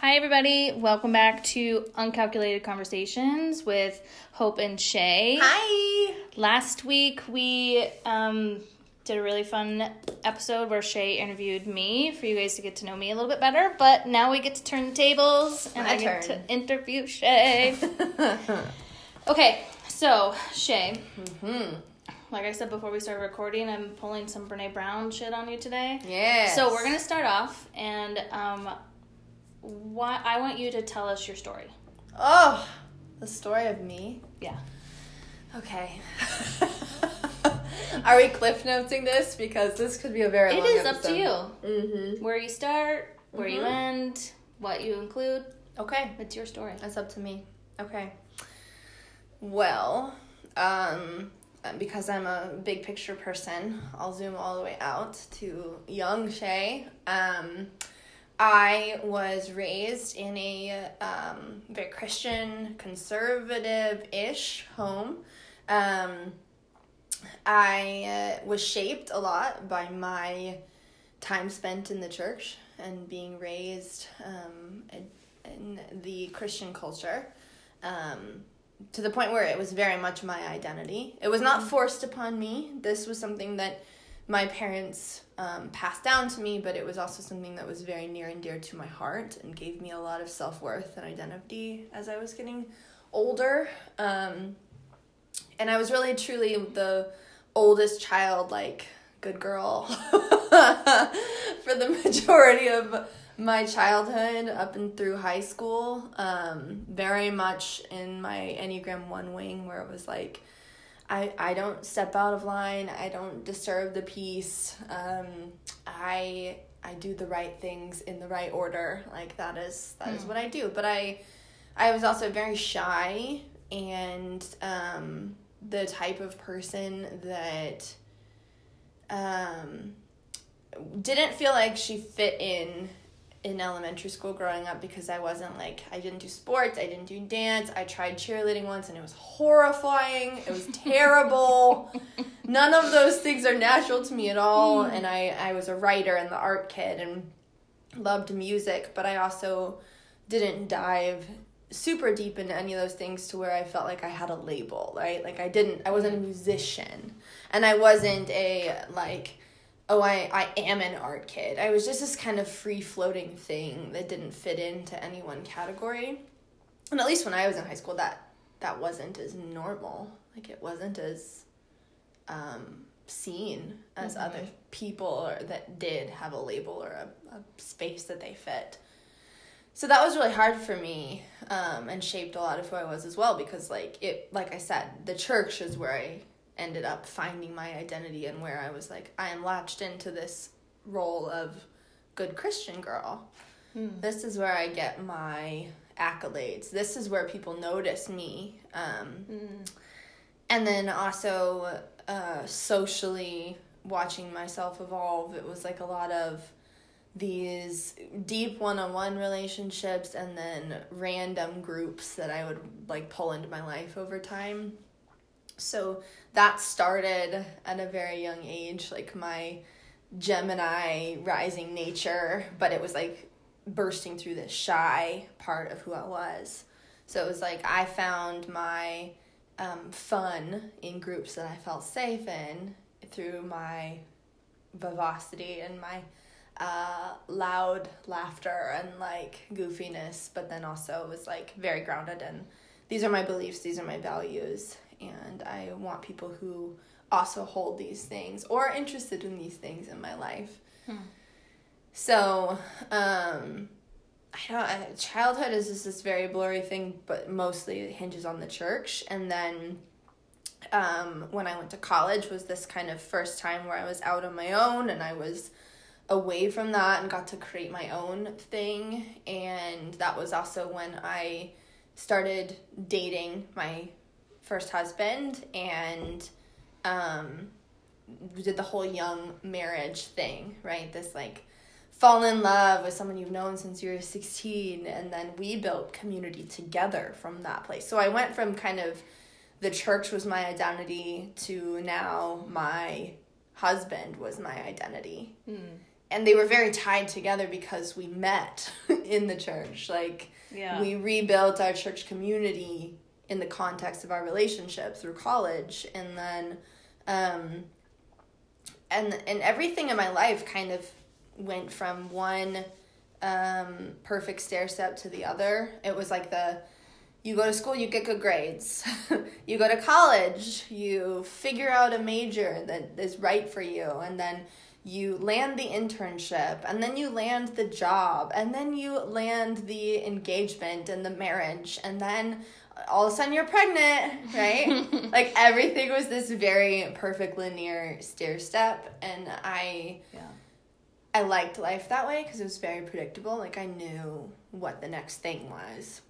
Hi, everybody. Welcome back to Uncalculated Conversations with Hope and Shea. Hi. Last week, we um, did a really fun episode where Shea interviewed me for you guys to get to know me a little bit better. But now we get to turn the tables and My I get to interview Shea. okay, so Shea, hmm like I said before we started recording, I'm pulling some Brene Brown shit on you today. Yeah. So we're gonna start off, and um, why I want you to tell us your story. Oh, the story of me. Yeah. Okay. Are we cliff noting this because this could be a very It is up to you. Mm-hmm. Where you start, where you Mhm. end, what you include. Okay. It's your story. That's up to me. Okay. Well, um, because I'm a big picture person, I'll zoom all the way out to young Shea. Um, I was raised in a um, very Christian, conservative ish home. Um, I uh, was shaped a lot by my time spent in the church and being raised um, in the Christian culture um, to the point where it was very much my identity. It was not forced upon me. This was something that my parents um, passed down to me, but it was also something that was very near and dear to my heart and gave me a lot of self worth and identity as I was getting older. Um, and I was really truly the oldest child, like good girl, for the majority of my childhood up and through high school. Um, very much in my Enneagram 1 wing, where it was like, I, I don't step out of line. I don't disturb the peace. Um, I I do the right things in the right order. Like that is that is Hmm. what I do. But I I was also very shy and um, the type of person that um, didn't feel like she fit in in elementary school growing up because I wasn't like I didn't do sports, I didn't do dance. I tried cheerleading once and it was horrifying. It was terrible. None of those things are natural to me at all hmm. and I I was a writer and the art kid and loved music, but I also didn't dive super deep into any of those things to where I felt like I had a label, right? Like I didn't I wasn't a musician and I wasn't a like oh I, I am an art kid. I was just this kind of free floating thing that didn't fit into any one category. And at least when I was in high school that that wasn't as normal. Like it wasn't as um seen as Mhm. other people or that did have a label or a, a space that they fit. So that was really hard for me um, and shaped a lot of who I was as well because like it like I said, the church is where I ended up finding my identity and where I was like, I am latched into this role of good Christian girl. Hmm. This is where I get my accolades. This is where people notice me. Um, Mm. and then also uh, socially watching myself evolve, it was like a lot of these deep one-on-one relationships and then random groups that I would like pull into my life over time. So that started at a very young age, like my Gemini rising nature, but it was like bursting through this shy part of who I was. So it was like I found my um, fun in groups that I felt safe in through my vivacity and my uh, loud laughter and like goofiness, but then also it was like very grounded and these are my beliefs, these are my values, and I want people who also hold these things or are interested in these things in my life. Hmm. So, um, I don't. I, childhood is just this very blurry thing, but mostly it hinges on the church. And then, um, when I went to college, was this kind of first time where I was out on my own, and I was away from that and got to create my own thing. And that was also when I started dating my first husband and um, did the whole young marriage thing, right? This like fall in love with someone you've known since you were 16 and then we built community together from that place. So I went from kind of the church was my identity to now my husband was my identity. Mm. and they were very tied together because we met in the church. Like Yeah. we rebuilt our church community in the context of our relationship through college and then um and and everything in my life kind of went from one um perfect stair step to the other. It was like the you go to school you get good grades. You go to college you figure out a major that is right for you and then you land the internship and then you land the job and then you land the engagement and the marriage and then all of a sudden you're pregnant right? Like everything was this very perfect linear stair step and i yeah. i liked life that way because it was very predictable like i knew what the next thing was.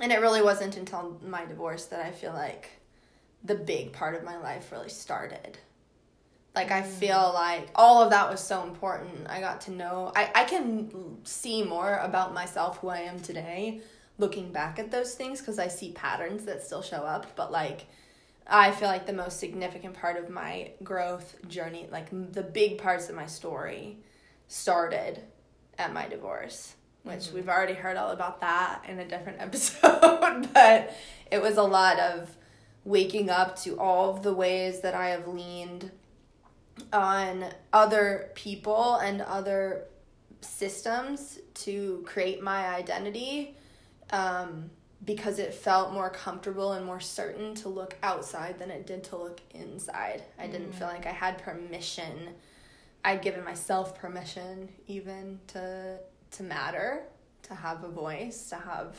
And it really wasn't until my divorce that i feel like the big part of my life really started. Like i mm. feel like all of that was so important. I got to know i, I can see more about myself who i am today looking back at those things because i see patterns that still show up but like i feel like the most significant part of my growth journey like the big parts of my story started at my divorce which mm-hmm. we've already heard all about that in a different episode but it was a lot of waking up to all of the ways that i have leaned on other people and other systems to create my identity um, because it felt more comfortable and more certain to look outside than it did to look inside. I didn't feel like I had permission. I'd given myself permission even to to matter, to have a voice, to have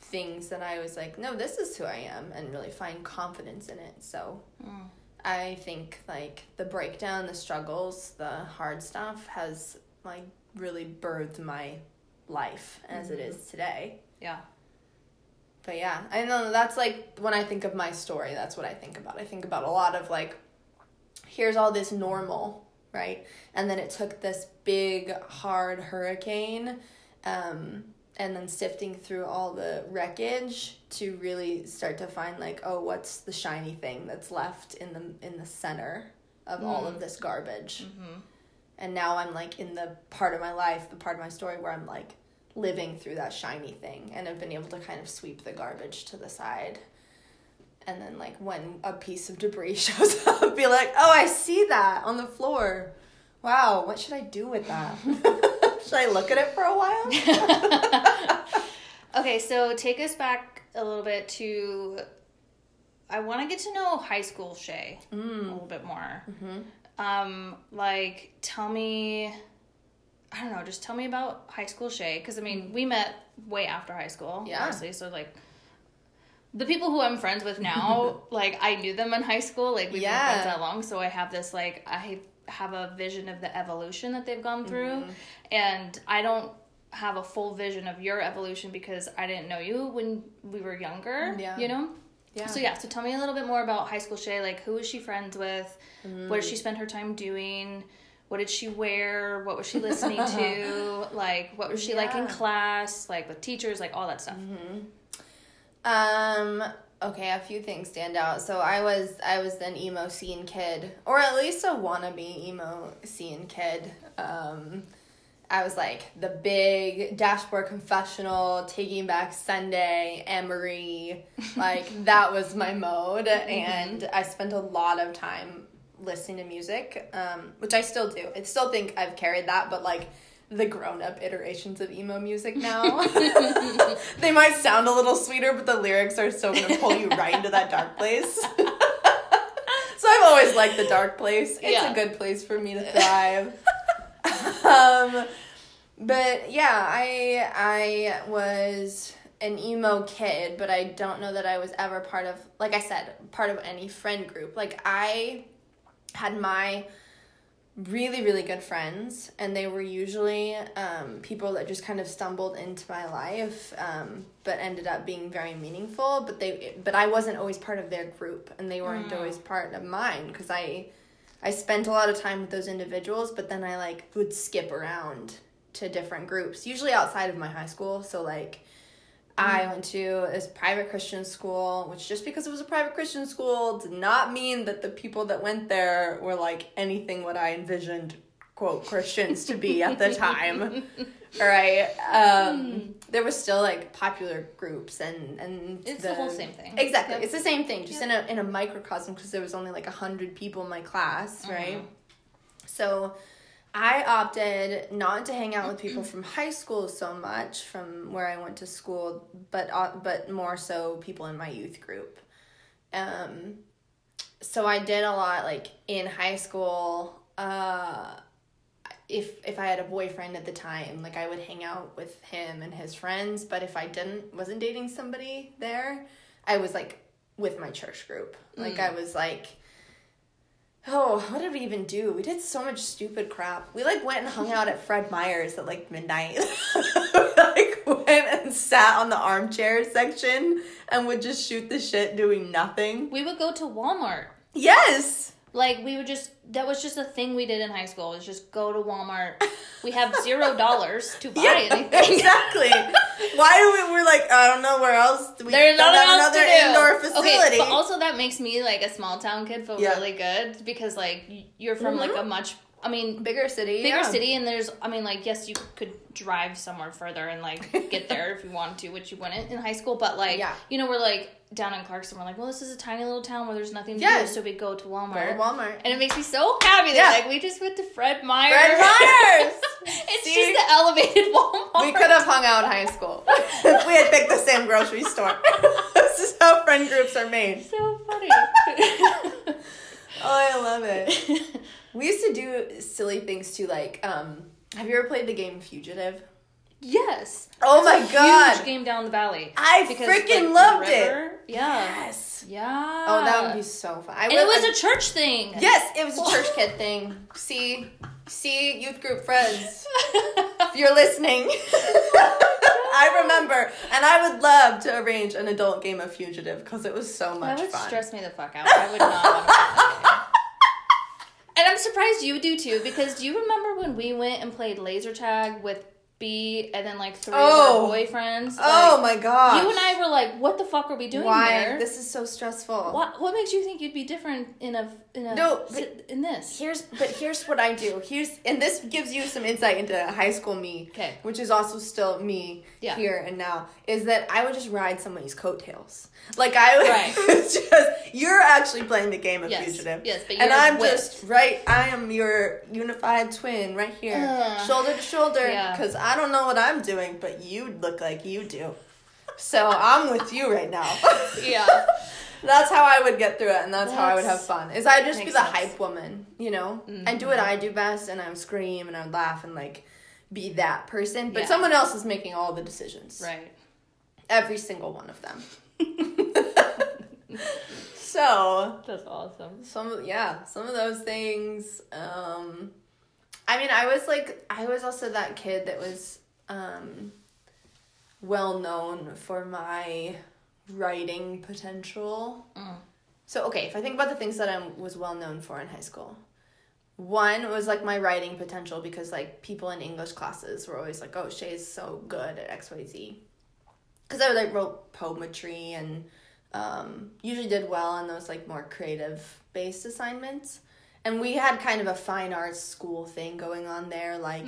things that I was like, no, this is who I am and really find confidence in it. So Mm. I think like the breakdown, the struggles, the hard stuff has like really birthed my life as it is today. Yeah. But yeah, I know that's like when I think of my story, that's what I think about. I think about a lot of like here's all this normal, right? And then it took this big hard hurricane um and then sifting through all the wreckage to really start to find like oh what's the shiny thing that's left in the in the center of all of this garbage Mm-hmm. and now i'm like in the part of my life the part of my story where i'm like living through that shiny thing and have been able to kind of sweep the garbage to the side and then like when a piece of debris shows up be like oh i see that on the floor wow what should i do with that should i look at it for a while Okay, so take us back a little bit to. I want to get to know high school Shea a little bit more. Um, like, tell me. I don't know. Just tell me about high school Shea, because I mean, we met way after high school, Yeah. honestly. So like, the people who I'm friends with now, like I knew them in high school. Like we've Yeah. been friends that long, so I have this like I have a vision of the evolution that they've gone through, mm-hmm. and I don't have a full vision of your evolution because I didn't know you when we were younger. Yeah. You know. yeah So yeah, so tell me a little bit more about high school Shea. Like, who is she friends with? Mm-hmm. What does she spend her time doing? What did she wear? What was she listening to? Like, what was she like in class? Like with teachers? Like all that stuff. Um. Okay, a few things stand out. So I was I was an emo scene kid, or at least a wannabe emo scene kid. Um, I was like the big dashboard confessional, taking back Sunday, Emery, like that was my mode, and I spent a lot of time listening to music, um, which I still do. I still think I've carried that, but like the grown up iterations of emo music now. they might sound a little sweeter, but the lyrics are still gonna pull you right into that dark place. so I've always liked the dark place. It's Yeah. a good place for me to thrive. um, but yeah, I I was an emo kid, but I don't know that I was ever part of, like I said, part of any friend group. Like I had my really really good friends and they were usually um, people that just kind of stumbled into my life um, but ended up being very meaningful but they but i wasn't always part of their group and they weren't always part of mine because i i spent a lot of time with those individuals but then i like would skip around to different groups usually outside of my high school so like I went to this private Christian school, which just because it was a private Christian school did not mean that the people that went there were like anything what I envisioned quote Christians to be at the time. All right. Um, there was still like popular groups and and It's the whole same thing. Exactly, Yep. it's the same thing, just in a in a microcosm because there was only like a hundred people in my class, Mm-hmm. right? So, I opted not to hang out with people from high school so much from where I went to school, but uh, but more so people in my youth group. Um, so I did a lot like in high school. Uh, if if I had a boyfriend at the time, like I would hang out with him and his friends. But if I didn't, wasn't dating somebody there, I was like with my church group. Like I was like, oh, what did we even do? We did so much stupid crap. We like went and hung out at Fred Meyer's at like midnight. like went and sat on the armchair section and would just shoot the shit doing nothing. We would go to Walmart. Yes. Like we would just that was just a thing we did in high school. Was just go to Walmart. We have zero dollars to buy Yeah, anything. exactly. Why do we? We're like, I don't know where else. We There's don't have else to another do. indoor facility. Okay, but also that makes me like a small town kid feel Yeah. really good because like you're from like a mm-hmm. much. I mean, bigger city. bigger yeah. city and there's i mean like yes you could drive somewhere further and like get there if you wanted to which you wouldn't in high school but like Yeah. you know we're like down in Clarkston we're like well this is a tiny little town where there's nothing to Yeah. do so we go to walmart Go Walmart. and it makes me so happy that Yeah. like we just went to fred meyer Fred Meyer's. it's See? just the elevated walmart we could have hung out in high school if we had picked the same grocery store. this is how friend groups are made. so funny Oh, I love it. We used to do silly things too, like um. Have you ever played the game Fugitive? yes Oh my Huge god! game down the valley I Because, freaking the loved it. river- yeah Yes. yeah Oh, that would be so fun. I and would- it was I- a church thing Yes, it was a church kid thing. See, see, youth group friends, if you're listening, I remember, and I would love to arrange an adult game of Fugitive because it was so much That would fun. stress me the fuck out. I would not want to play that game. And I'm surprised you do too, because do you remember when we went and played laser tag with B and then like three Oh. of our oh. boyfriends? oh my god! You and I were like, what the fuck are we doing Why? here? This is so stressful. what what makes you think you'd be different in a in a No, in this? Here's, but here's what I do. Here's, and this gives you some insight into high school me, 'Kay. which is also still me Yeah. here and now. Is that I would just ride somebody's coattails. Like I would Right. just, you're actually playing the game of Yes, fugitive. yes, but and I'm with- just right. I am your unified twin right here, Ugh. shoulder to shoulder. Yeah. Because I don't know what I'm doing, but you look like you do. So I'm with you right now. Yeah. That's how I would get through it, and that's, how I would have fun. Is I'd just be the sense. hype woman, you know, and do Mm-hmm. what I do best, and I would scream and I would laugh and like be that person. But Yeah. someone else is making all the decisions, Right. every single one of them. so That's awesome. some yeah, some of those things. Um, I mean, I was like, I was also that kid that was um, well known for my writing potential. Mm. So okay, if I think about the things that I was well known for in high school, one was like my writing potential because like people in English classes were always like, "Oh, Shea's so good at X Y Z," because I like wrote poetry and um, usually did well on those like more creative based assignments. And we had kind of a fine arts school thing going on there, like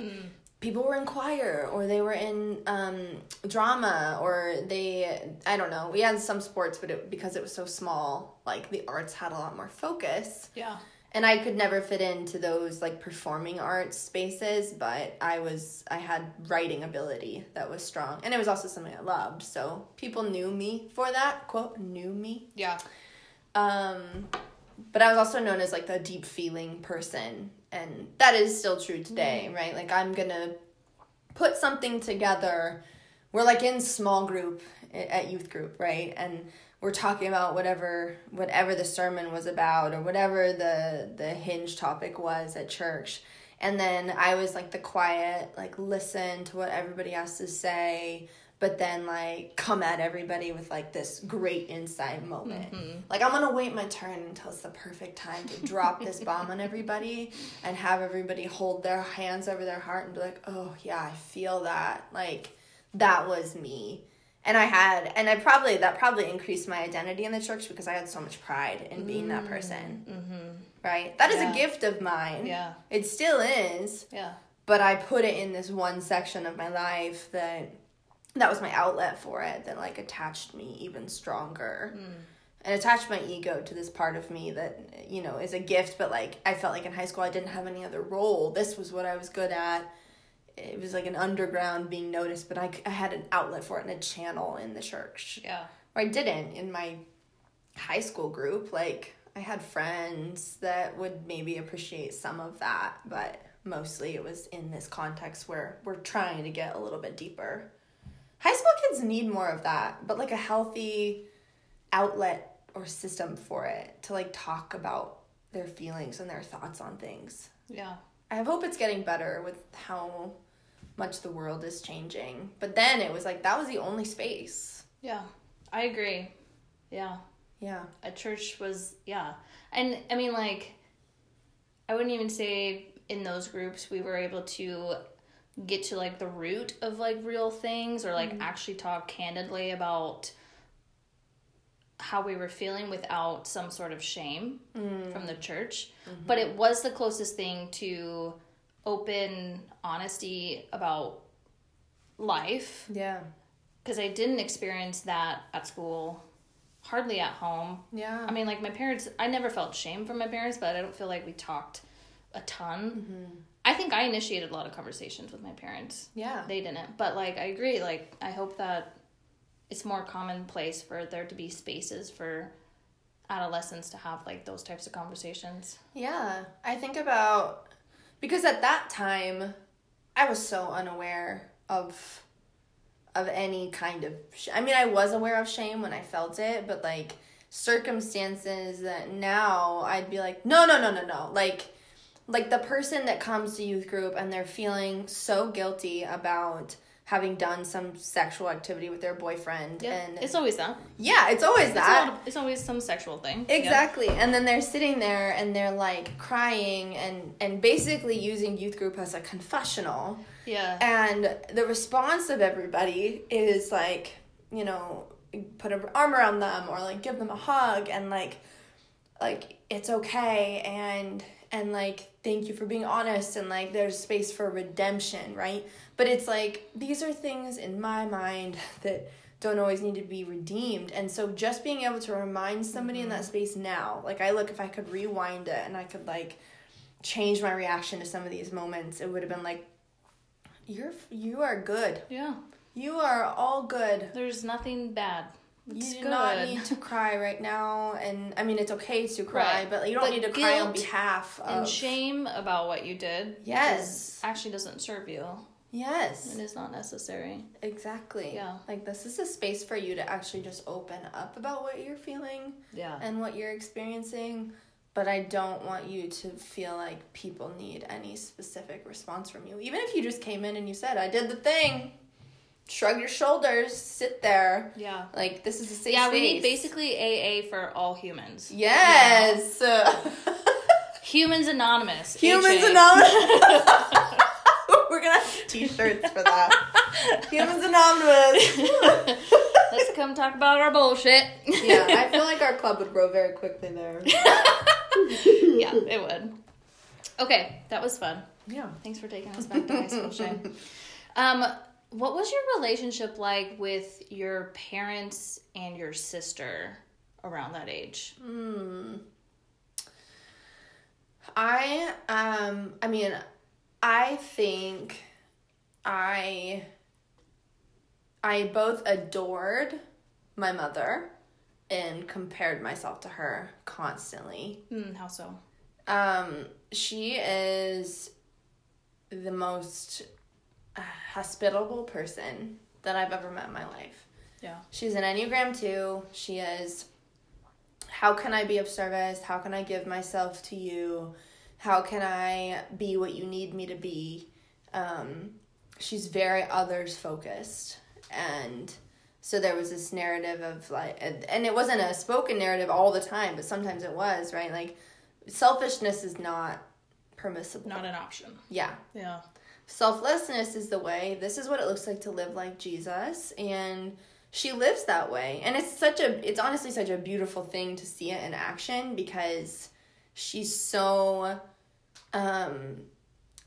people were in choir or they were in um, drama or they I don't know. We had some sports, but it, because it was so small, like the arts had a lot more focus Yeah. and I could never fit into those like performing arts spaces, but I was I had writing ability that was strong, and it was also something I loved. So people knew me for that quote knew me. Yeah. Um, but I was also known as like the deep feeling person, and that is still true today, mm-hmm. right? Like I'm gonna put something together. We're like in small group at youth group, right? And we're talking about whatever whatever the sermon was about or whatever the the hinge topic was at church. And then I was like the quiet, like listen to what everybody has to say, but then like come at everybody with like this great inside moment. Mm-hmm. Like I'm gonna wait my turn until it's the perfect time to drop this bomb on everybody and have everybody hold their hands over their heart and be like, oh yeah, I feel that. Like that was me. And I had, and I probably, that probably increased my identity in the church because I had so much pride in being that mm-hmm. person. Mm-hmm. right? That is Yeah. a gift of mine. Yeah. It still is, Yeah. but I put it in this one section of my life that that was my outlet for it that like attached me even stronger. Hmm. And attached my ego to this part of me that you know is a gift, but like I felt like in high school I didn't have any other role. This was what I was good at. It was like an underground being noticed, but i, I had an outlet for it and a channel in the church Yeah. or I didn't in my high school group. Like I had friends that would maybe appreciate some of that, but mostly it was in this context where we're trying to get a little bit deeper. High school kids need more of that, but like a healthy outlet or system for it to like talk about their feelings and their thoughts on things. Yeah. I hope it's getting better with how much the world is changing. But then it was like that was the only space. Yeah. I agree. Yeah. Yeah. a church was yeah and i mean like i wouldn't even say in those groups we were able to get to like the root of like real things or like mm-hmm. actually talk candidly about how we were feeling without some sort of shame mm. from the church mm-hmm. but it was the closest thing to open honesty about life Yeah. because i didn't experience that at school hardly at home Yeah. I mean, like my parents, I never felt shame from my parents, but I don't feel like we talked a ton. Mm-hmm. I think I initiated a lot of conversations with my parents. yeah. They didn't, but like I agree. Like I hope that it's more commonplace for there to be spaces for adolescents to have like those types of conversations. Yeah. I think about because at that time I was so unaware of of any kind of sh- I mean I was aware of shame when I felt it, but like circumstances that now I'd be like, "No, no, no, no, no." Like like the person that comes to youth group and they're feeling so guilty about having done some sexual activity with their boyfriend Yeah, and it's always that. yeah, it's always It's, that. it's always some sexual thing. Exactly. And then they're sitting there and they're like crying and and basically using youth group as a confessional. Yeah. And the response of everybody is like, you know, put an arm around them or like give them a hug and like like it's okay and and like thank you for being honest and like there's space for redemption, right? But it's like these are things in my mind that don't always need to be redeemed. And so just being able to remind somebody in that mm-hmm. space now, like I look if I could rewind it and I could like change my reaction to some of these moments, it would have been like you're you are good. Yeah. You are all good. There's nothing bad. It's you do good. not need to cry right now, and I mean it's okay to cry, Right. but you don't But need to cry on behalf of. and shame about what you did. Yes. Actually doesn't serve you. Yes, It is not necessary. exactly. Yeah. Like this is a space for you to actually just open up about what you're feeling Yeah. and what you're experiencing. But I don't want you to feel like people need any specific response from you. Even if you just came in and you said, "I did the thing," shrug your shoulders, sit there. Yeah. Like this is a safe Yeah, space. we need basically AA for all humans. Yes. Humans Anonymous. Humans HA. Anonymous. We're gonna have t-shirts for that. Humans Anonymous. Let's come talk about our bullshit. yeah, I feel like our club would grow very quickly there. yeah, it would. Okay, that was fun. Yeah. Thanks for taking us back to high school, Shane. Um, what was your relationship like with your parents and your sister around that age? I um I mean I think I I both adored my mother and compared myself to her constantly. Hmm, how so? Um, she is the most hospitable person that I've ever met in my life. Yeah. She's an Enneagram 2. She is, how can I be of service? How can I give myself to you? How can I be what you need me to be? Um, she's very others focused. And so there was this narrative of like, and and it wasn't a spoken narrative all the time, but sometimes it was, right? Like, selfishness is not permissible. Not an option. Yeah. Yeah. Selflessness is the way. This is what it looks like to live like Jesus. And she lives that way. And it's such a, it's honestly such a beautiful thing to see it in action because she's so um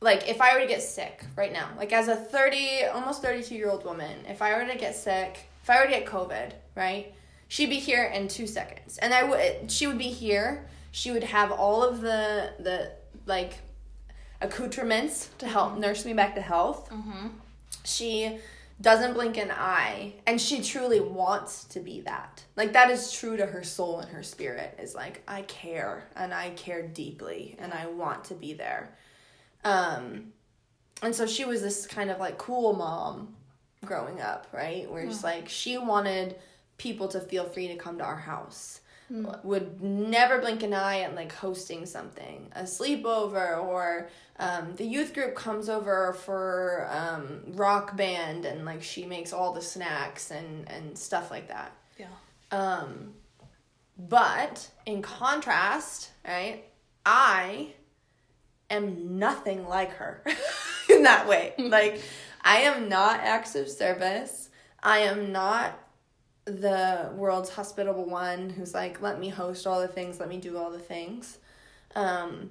like if I were to get sick right now, like as a 30 almost 32 year old woman, if I were to get sick, if I were to get COVID, right? She'd be here in 2 seconds. And I would she would be here. She would have all of the the like accoutrements to help mm-hmm. nurse me back to health. Mm-hmm. She doesn't blink an eye and she truly wants to be that like that is true to her soul and her spirit is like i care and i care deeply and i want to be there um and so she was this kind of like cool mom growing up right where it's like she wanted people to feel free to come to our house mm. would never blink an eye at like hosting something a sleepover or um, the youth group comes over for um, rock band and like she makes all the snacks and and stuff like that. Yeah. Um but in contrast right i am nothing like her in that way. Like i am not acts of service. I am not the world's hospitable one who's like let me host all the things let me do all the things um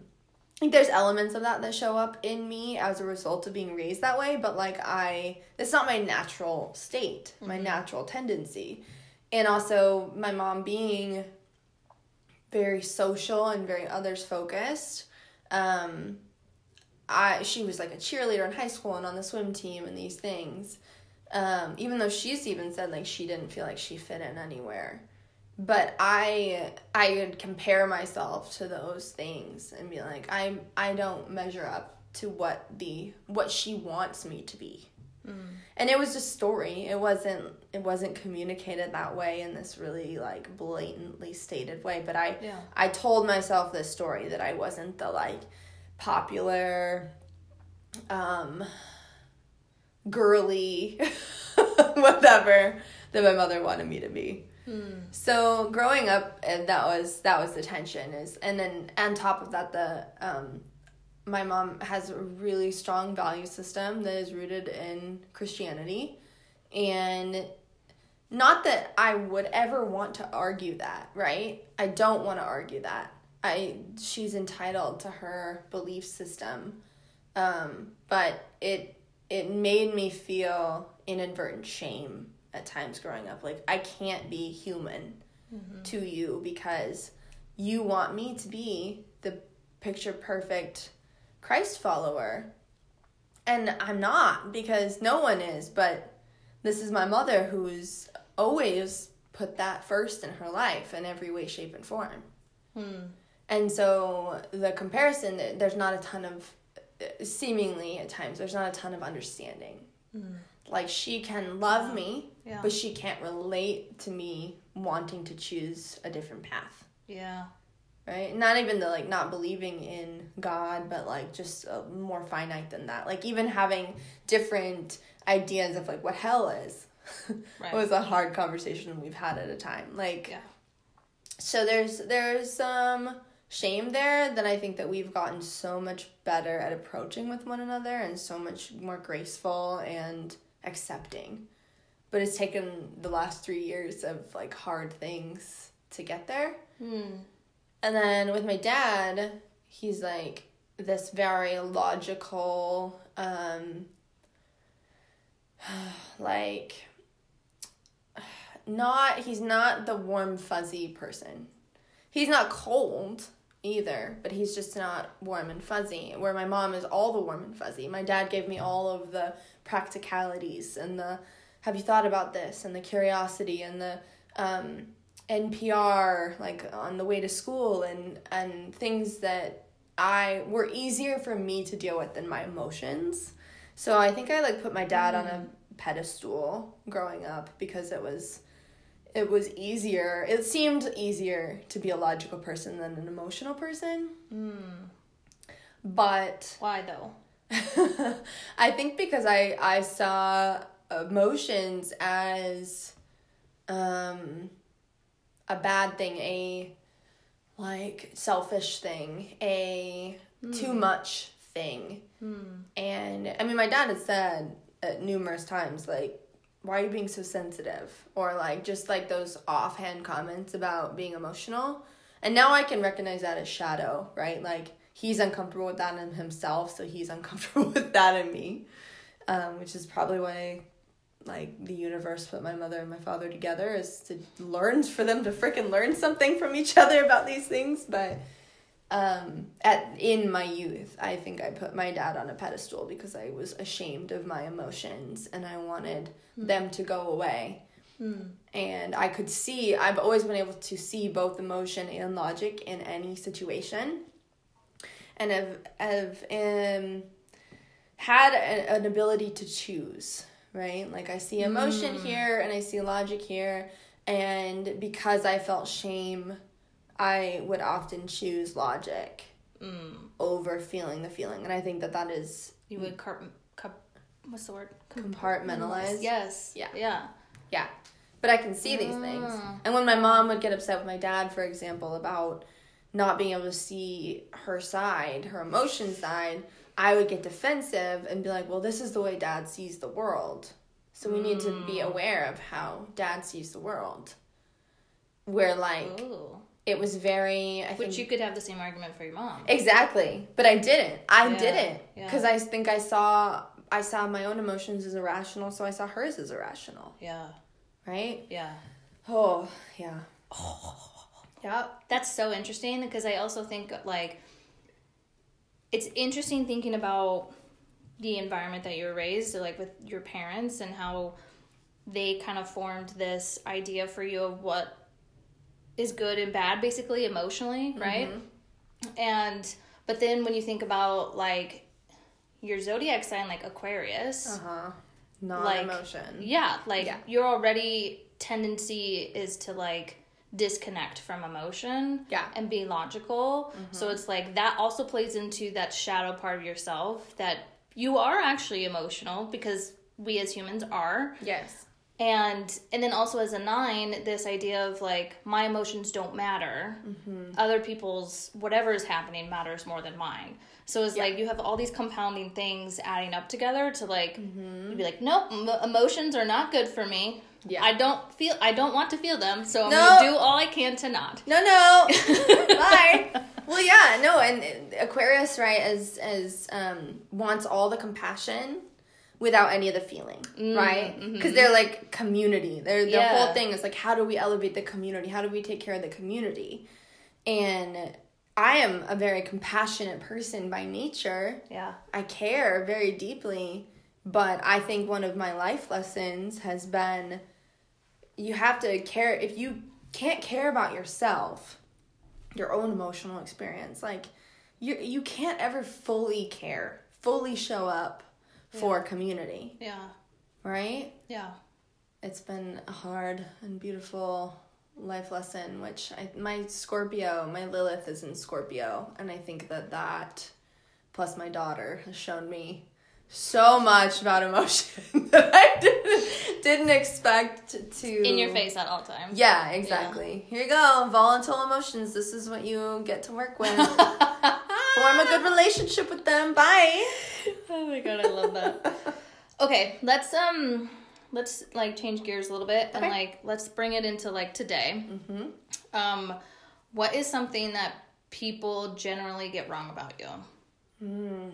I think there's elements of that that show up in me as a result of being raised that way, but like I, it's not my natural state, my mm-hmm. natural tendency. And also, my mom being very social and very others focused. Um, I she was like a cheerleader in high school and on the swim team and these things. Um, even though she's even said like she didn't feel like she fit in anywhere but i i would compare myself to those things and be like i i don't measure up to what the what she wants me to be mm. and it was just story it wasn't it wasn't communicated that way in this really like blatantly stated way but i yeah. i told myself this story that i wasn't the like popular um girly whatever that my mother wanted me to be Hmm. So growing up, and that was that was the tension is, and then on top of that, the um, my mom has a really strong value system that is rooted in Christianity, and not that I would ever want to argue that, right? I don't want to argue that. I she's entitled to her belief system, um, but it it made me feel inadvertent shame at times growing up. Like, I can't be human mm-hmm. to you because you want me to be the picture perfect Christ follower. And I'm not because no one is, but this is my mother who's always put that first in her life in every way, shape, and form. Hmm. And so the comparison, there's not a ton of, seemingly at times, there's not a ton of understanding. Mm. Like she can love me, yeah. but she can't relate to me wanting to choose a different path. Yeah. Right? Not even the like not believing in God, but like just uh, more finite than that. Like even having different ideas of like what hell is. right. was a hard conversation we've had at a time. Like yeah. So there's there's some shame there then I think that we've gotten so much better at approaching with one another and so much more graceful and accepting. But it's taken the last three years of like hard things to get there. Hmm. And then with my dad, he's like this very logical, um, like, not, he's not the warm, fuzzy person. He's not cold either, but he's just not warm and fuzzy. Where my mom is all the warm and fuzzy. My dad gave me all of the practicalities and the have you thought about this and the curiosity and the um, NPR like on the way to school and and things that I were easier for me to deal with than my emotions. So I think I like put my dad mm. on a mm. pedestal growing up because it was it was easier. It seemed easier to be a logical person than an emotional person. Mm. But why though? I think because I I saw emotions as um a bad thing, a like selfish thing, a mm. too much thing. Mm. And I mean my dad had said at numerous times like why are you being so sensitive or like just like those offhand comments about being emotional And now I can recognize that as shadow, right? Like he's uncomfortable with that in himself, so he's uncomfortable with that in me. Um, which is probably why like the universe put my mother and my father together is to learn for them to freaking learn something from each other about these things but um at in my youth i think i put my dad on a pedestal because i was ashamed of my emotions and i wanted mm. them to go away mm. and i could see i've always been able to see both emotion and logic in any situation and have have um had a, an ability to choose right? Like I see emotion mm. here and I see logic here. And because I felt shame, I would often choose logic mm. over feeling the feeling. And I think that that is. You would car- car- what's the word? Compartmentalize. Yes. Yeah. Yeah. Yeah. But I can see these things. Ah. And when my mom would get upset with my dad, for example, about not being able to see her side, her emotion side, I would get defensive and be like, well, this is the way dad sees the world. So we need to be mm. aware of how dad sees the world. Where, like, Ooh. It was very. I Which think, you could have the same argument for your mom. Exactly. But I didn't. I yeah. didn't. Because yeah. I think I saw. I saw my own emotions as irrational, so I saw hers as irrational. Yeah. Right? Yeah. Oh, yeah. Oh. Yeah. That's so interesting because I also think, like, it's interesting thinking about the environment that you were raised, like with your parents, and how they kind of formed this idea for you of what is good and bad, basically emotionally, right? Mm-hmm. And but then when you think about like your zodiac sign, like Aquarius, uh huh, non emotion, yeah, like yeah. your already tendency is to like disconnect from emotion yeah and be logical mm-hmm. so it's like that also plays into that shadow part of yourself that you are actually emotional because we as humans are yes and and then also as a nine this idea of like my emotions don't matter mm-hmm. other people's whatever is happening matters more than mine so it's yeah. like you have all these compounding things adding up together to like mm-hmm. you'd be like nope m- emotions are not good for me yeah. I don't feel I don't want to feel them, so I'm no. gonna do all I can to not. No, no. Bye. Well, yeah, no, and Aquarius, right, as as um wants all the compassion without any of the feeling, mm, right? Because mm-hmm. they're like community. They're the yeah. whole thing is like how do we elevate the community? How do we take care of the community? And I am a very compassionate person by nature. Yeah. I care very deeply, but I think one of my life lessons has been you have to care if you can't care about yourself your own emotional experience like you you can't ever fully care fully show up yeah. for community yeah right yeah it's been a hard and beautiful life lesson which I, my scorpio my lilith is in scorpio and i think that that plus my daughter has shown me so much about emotion that I didn't, didn't expect to in your face at all times. Yeah, exactly. Yeah. Here you go, volatile emotions. This is what you get to work with. Form a good relationship with them. Bye. Oh my god, I love that. okay, let's um let's like change gears a little bit okay. and like let's bring it into like today. Mm-hmm. Um what is something that people generally get wrong about you? Mm.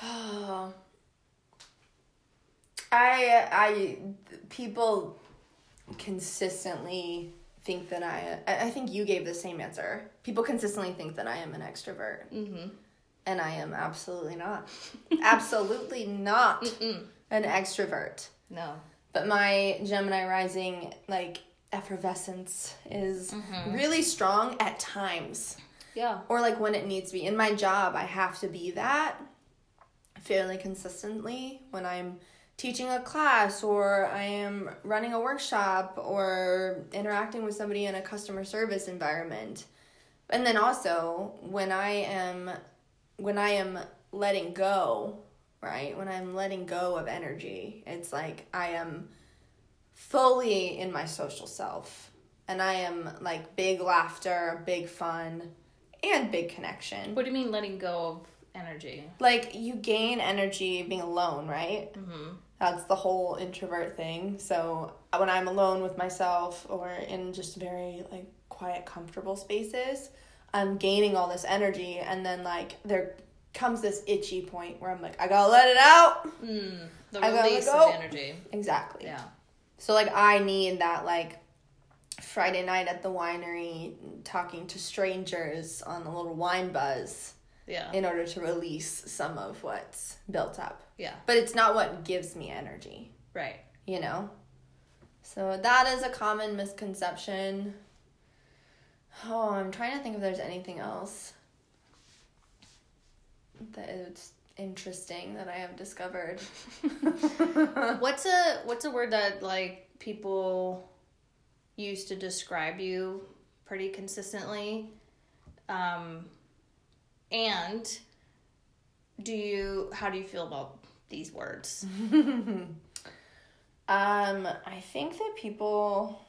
I I people consistently think that I I think you gave the same answer. People consistently think that I am an extrovert. Mm-hmm. And I am absolutely not. absolutely not Mm-mm. an extrovert. No. But my Gemini rising like effervescence is mm-hmm. really strong at times. Yeah. Or like when it needs to be. In my job, I have to be that fairly consistently when I'm teaching a class or I am running a workshop or interacting with somebody in a customer service environment. And then also when I am when I am letting go, right? When I'm letting go of energy, it's like I am fully in my social self. And I am like big laughter, big fun, and big connection. What do you mean letting go of energy. Like you gain energy being alone, right? Mm-hmm. That's the whole introvert thing. So when I'm alone with myself or in just very like quiet, comfortable spaces, I'm gaining all this energy, and then like there comes this itchy point where I'm like, I gotta let it out. Mm, the I gotta release go. of energy. Exactly. Yeah. So like I need that like Friday night at the winery talking to strangers on a little wine buzz Yeah. in order to release some of what's built up. Yeah. But it's not what gives me energy, Right. you know? So that is a common misconception. Oh, I'm trying to think if there's anything else that is interesting that I have discovered. What's a what's a word that like people use to describe you pretty consistently? Um and do you how do you feel about these words? Um, I think that people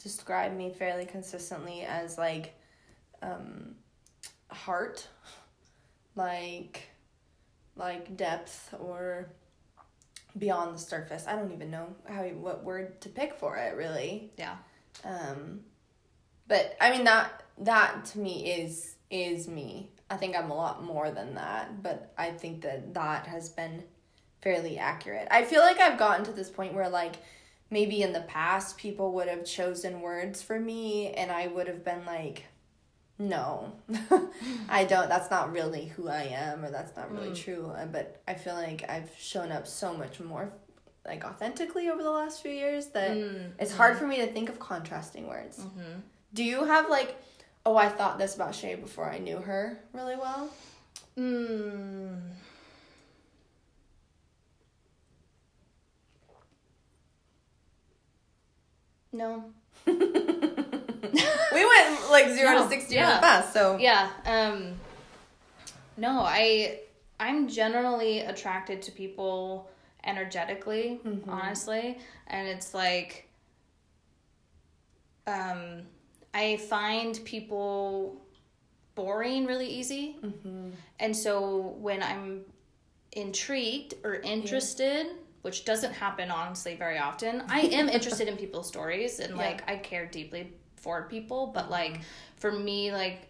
describe me fairly consistently as like um heart like like depth or beyond the surface. I don't even know how what word to pick for it really. Yeah. Um but I mean that that to me is is me. I think I'm a lot more than that, but I think that that has been fairly accurate. I feel like I've gotten to this point where like maybe in the past people would have chosen words for me and I would have been like no. I don't that's not really who I am or that's not really hmm. true, Uh, but I feel like I've shown up so much more like authentically over the last few years that hmm. it's hard hmm. for me to think of contrasting words. Mm-hmm. Do you have like, oh, I thought this about Shea before I knew her really well? Mm. No. We went like zero No, to sixty yeah. real fast, so Yeah. Um no, I I'm generally attracted to people energetically, honestly, and it's like um I find people boring really easy. Mm-hmm. And so when I'm intrigued or interested, which doesn't happen honestly very often, I am interested in people's stories and like I care deeply for people, but mm-hmm. like for me like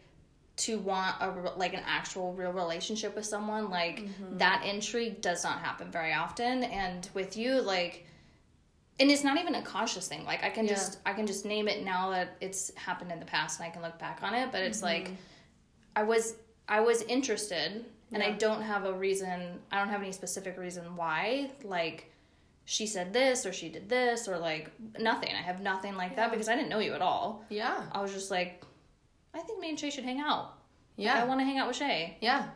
to want a like an actual real relationship with someone like mm-hmm. that intrigue does not happen very often. And with you like and it's not even a conscious thing. Like i can Yeah. just i can just name it now that it's happened in the past and i can look back on it. But it's mm-hmm. like i was i was interested and i don't have a reason i don't have any specific reason why like she said this or she did this or like nothing. I have nothing like that because i didn't know you at all. Yeah, i was just like i think me and Shea should hang out. Yeah. i want to hang out with Shea. Yeah.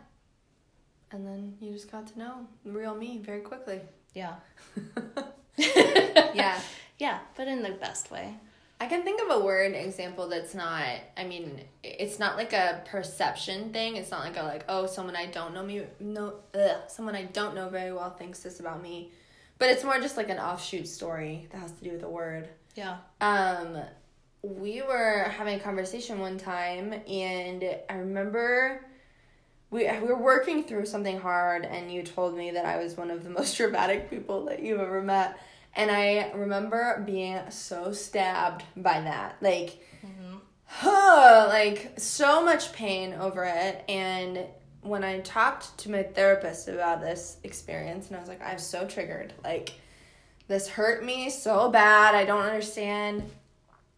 And then you just got to know real me very quickly. yeah yeah. yeah but in the best way I can think of a word example that's not. I mean, it's not like a perception thing. It's not like a like oh someone I don't know me no ugh, someone I don't know very well thinks this about me, but it's more just like an offshoot story that has to do with a word. yeah Um, we were having a conversation one time, and I remember we we were working through something hard, and you told me that I was one of the most dramatic people that you've ever met, and I remember being so stabbed by that, like. Mm-hmm. Huh, like so much pain over it. And when I talked to my therapist about this experience and I was like I'm so triggered. Like this hurt me so bad. I don't understand.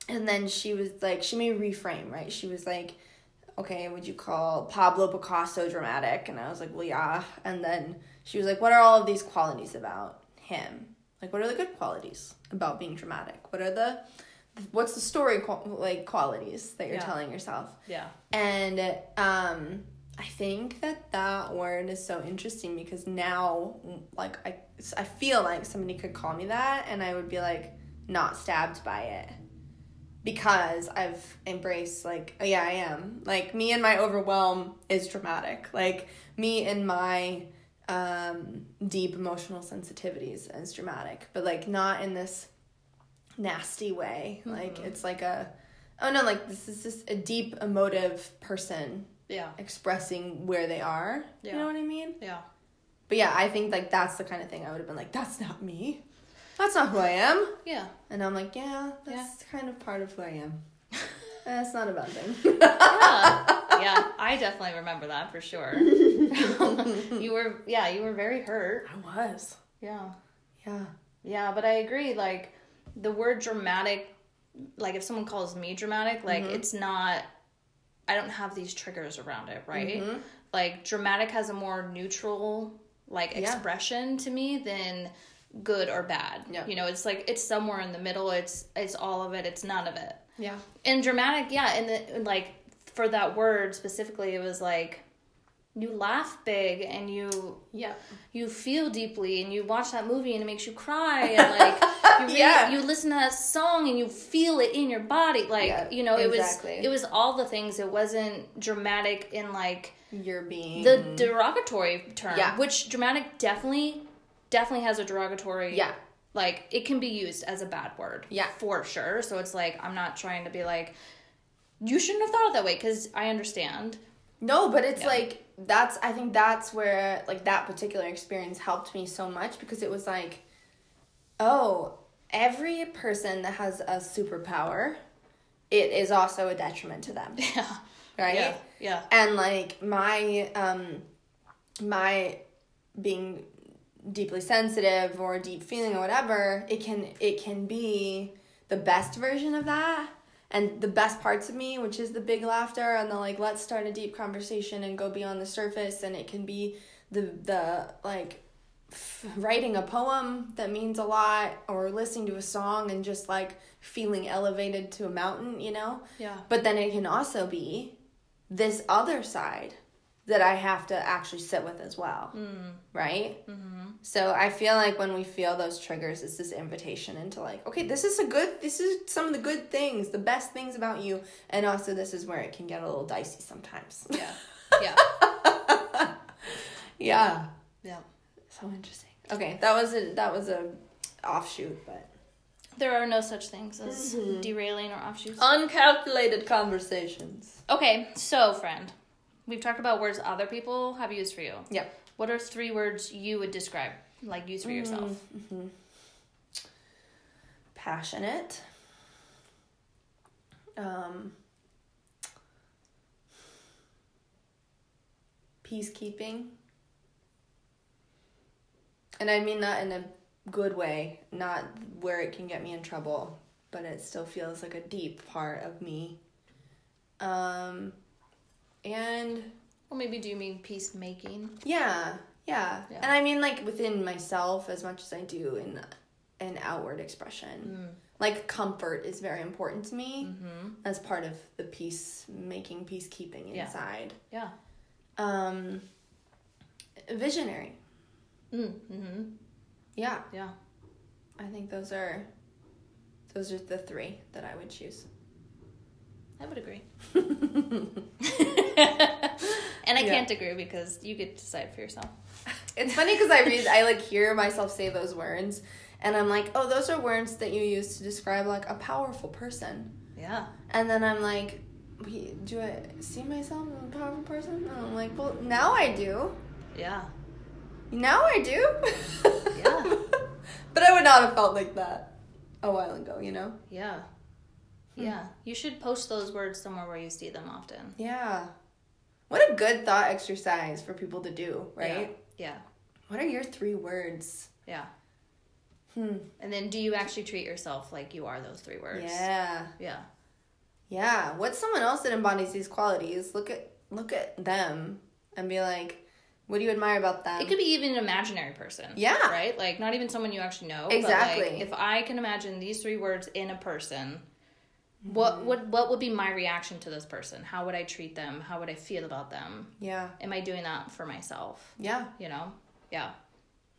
And then she was like she made me reframe right? She was like okay would you call Pablo Picasso dramatic? And I was like well yeah. And then she was like what are all of these qualities about him? Like what are the good qualities about being dramatic? What are the what's the story qual- like qualities that you're Yeah. telling yourself? Yeah. And um i think that that word is so interesting because now like i i feel like somebody could call me that and i would be like not stabbed by it because i've embraced like oh yeah i am. Like me and my overwhelm is dramatic. Like me and my um deep emotional sensitivities is dramatic but like not in this nasty way. Like it's like a oh no like this is just a deep emotive person yeah. expressing where they are. You know what i mean? Yeah. But yeah, I think like that's the kind of thing I would have been like, that's not me. That's not who I am. Yeah. And I'm like, yeah, that's kind of part of who I am. That's not a bad thing. yeah. Yeah. I definitely remember that for sure. you were yeah, you were very hurt. I was. Yeah. Yeah. Yeah, but I agree. Like the word dramatic, like if someone calls me dramatic, like Mm-hmm. it's not. I don't have these triggers around it, right? Mm-hmm. Like dramatic has a more neutral like Yeah. expression to me than good or bad. Yeah. You know, it's like it's somewhere in the middle. It's it's all of it. It's none of it. Yeah. And dramatic, yeah, and the and, like for that word specifically, it was like you laugh big and you Yeah. you feel deeply and you watch that movie and it makes you cry and like you read, Yeah. you listen to that song and you feel it in your body like Yeah, you know exactly. it was it was all the things it wasn't dramatic in like You're being the derogatory term Yeah. which dramatic definitely definitely has a derogatory Yeah. like it can be used as a bad word Yeah. for sure so it's like i'm not trying to be like you shouldn't have thought it that way because i understand No, but it's Yeah. like that's I think that's where like that particular experience helped me so much because it was like oh, every person that has a superpower it is also a detriment to them, yeah right? yeah yeah And like my um my being deeply sensitive or deep feeling or whatever, it can it can be the best version of that and the best parts of me, which is the big laughter and the like let's start a deep conversation and go beyond the surface and it can be the the like f- writing a poem that means a lot or listening to a song and just like feeling elevated to a mountain, you know? yeah But then it can also be this other side that I have to actually sit with as well. Right? Mm-hmm. So I feel like when we feel those triggers, it's this invitation into like, okay, this is a good, this is some of the good things, the best things about you. And also, this is where it can get a little dicey sometimes. yeah yeah yeah. yeah So interesting. Okay, that was a that was a offshoot, but There are no such things as mm-hmm. derailing or offshoots. uncalculated conversations. Okay, so friend, we've talked about words other people have used for you. Yep. What are three words you would describe, like use for yourself? passionate. Um peacekeeping. And i mean that in a good way not where it can get me in trouble but it still feels like a deep part of me. Um and Well, maybe do you mean peacemaking? yeah, yeah, Yeah. And I mean like within myself as much as I do in an outward expression. Like comfort is very important to me as part of the peacemaking, peacekeeping Yeah. inside. Yeah. Um visionary. Mm, mm-hmm. Yeah. Yeah. I think those are those are the three that I would choose. I would agree. and I Yeah. can't agree because you get to decide for yourself. It's funny because I read, I like hear myself say those words, and I'm like, oh, those are words that you use to describe like a powerful person. Yeah. And then I'm like, do I see myself as a powerful person? And I'm like, well, now I do. Yeah. Now I do. Yeah. but I would not have felt like that a while ago, you know? Yeah. Hmm. Yeah. You should post those words somewhere where you see them often. Yeah. What a good thought exercise for people to do, right? Yeah. What are your three words? Yeah. Hmm. And then do you actually treat yourself like you are those three words? Yeah. Yeah. Yeah. What's someone else that embodies these qualities? Look at look at them and be like, what do you admire about them? It could be even an imaginary person. Yeah. Right? Like not even someone you actually know. Exactly. But like if I can imagine these three words in a person, Mm-hmm. what would what would be my reaction to this person? How would I treat them? How would I feel about them? yeah. Am I doing that for myself? Yeah. You know? Yeah.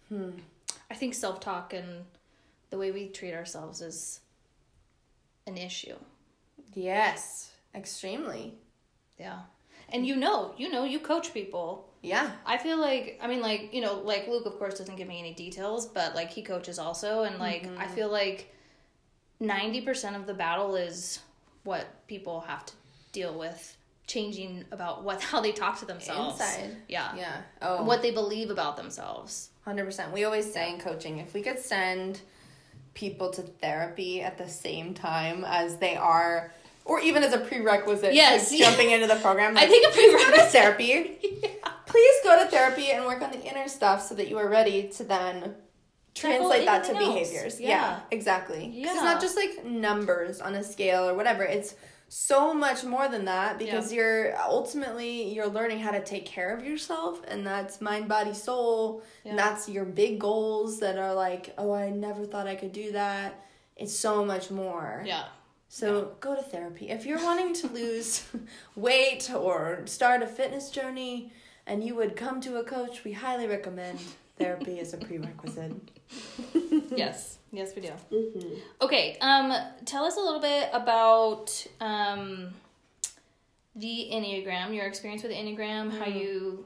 Hmm. I think self talk and the way we treat ourselves is an issue. Yes. Extremely. Yeah. And you know, you know, you coach people. Yeah. I feel like I mean like, you know, like Luke of course doesn't give me any details, but like he coaches also and like I feel like 90% of the battle is what people have to deal with changing about what how they talk to themselves. Inside. Yeah. Yeah. Oh. What they believe about themselves. Hundred percent. We always say in coaching, if we could send people to therapy at the same time as they are, or even as a prerequisite Yes. to jumping into the program, I think a please go to prerequisite- therapy. yeah. Please go to therapy and work on the inner stuff so that you are ready to then translate that to else. behaviors. Yeah. Yeah, exactly. Yeah. It's not just like numbers on a scale or whatever. It's so much more than that because you're ultimately you're learning how to take care of yourself and that's mind body soul Yeah. and that's your big goals that are like oh i never thought i could do that it's so much more Yeah. so go to therapy if you're wanting to lose weight or start a fitness journey and you would come to a coach we highly recommend therapy is a prerequisite yes. Yes, we do. Okay. Um, tell us a little bit about um, the Enneagram, your experience with the Enneagram, how you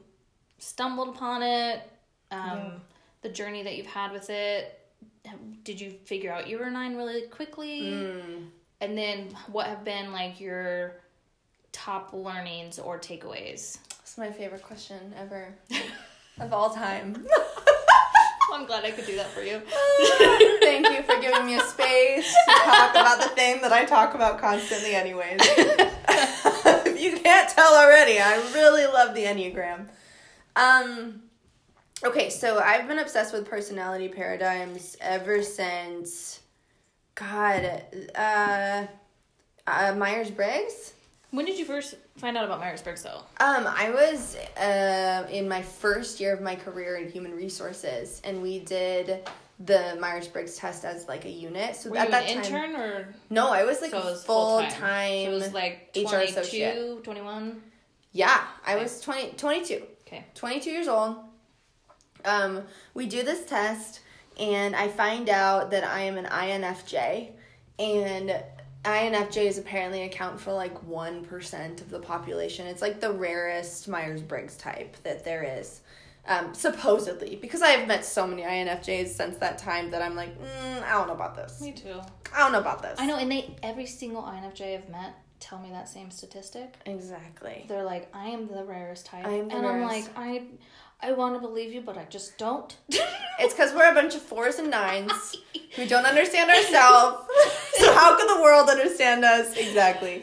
stumbled upon it, um, Yeah. the journey that you've had with it. Did you figure out you were nine really quickly? Mm. And then what have been like your top learnings or takeaways? It's my favorite question ever of all time. I'm glad I could do that for you. Thank you for giving me a space to talk about the thing that I talk about constantly, anyways. if you can't tell already, I really love the Enneagram. Um, okay, so I've been obsessed with personality paradigms ever since, God, uh, uh Myers Briggs. When did you first find out about Myers Briggs though? Um, I was uh, in my first year of my career in human resources, and we did the Myers Briggs test as like a unit. So Were at you that an time, intern or no, I was like so full full-time? So it was like HR 22, associate. 21? yeah, I Okay. was 20, 22. Okay. 22 years old. Um, we do this test, and I find out that I am an INFJ, and INFJs apparently account for like 1% of the population. It's like the rarest Myers Briggs type that there is. Um, supposedly, because I have met so many INFJs since that time that I'm like, mm, I don't know about this. Me too. I don't know about this. I know, and they every single INFJ I've met tell me that same statistic. Exactly. They're like, I am the rarest type. I am the and I'm like, I I want to believe you, but I just don't. It's because we're a bunch of fours and nines who don't understand ourselves. so how could the world understand us? Exactly.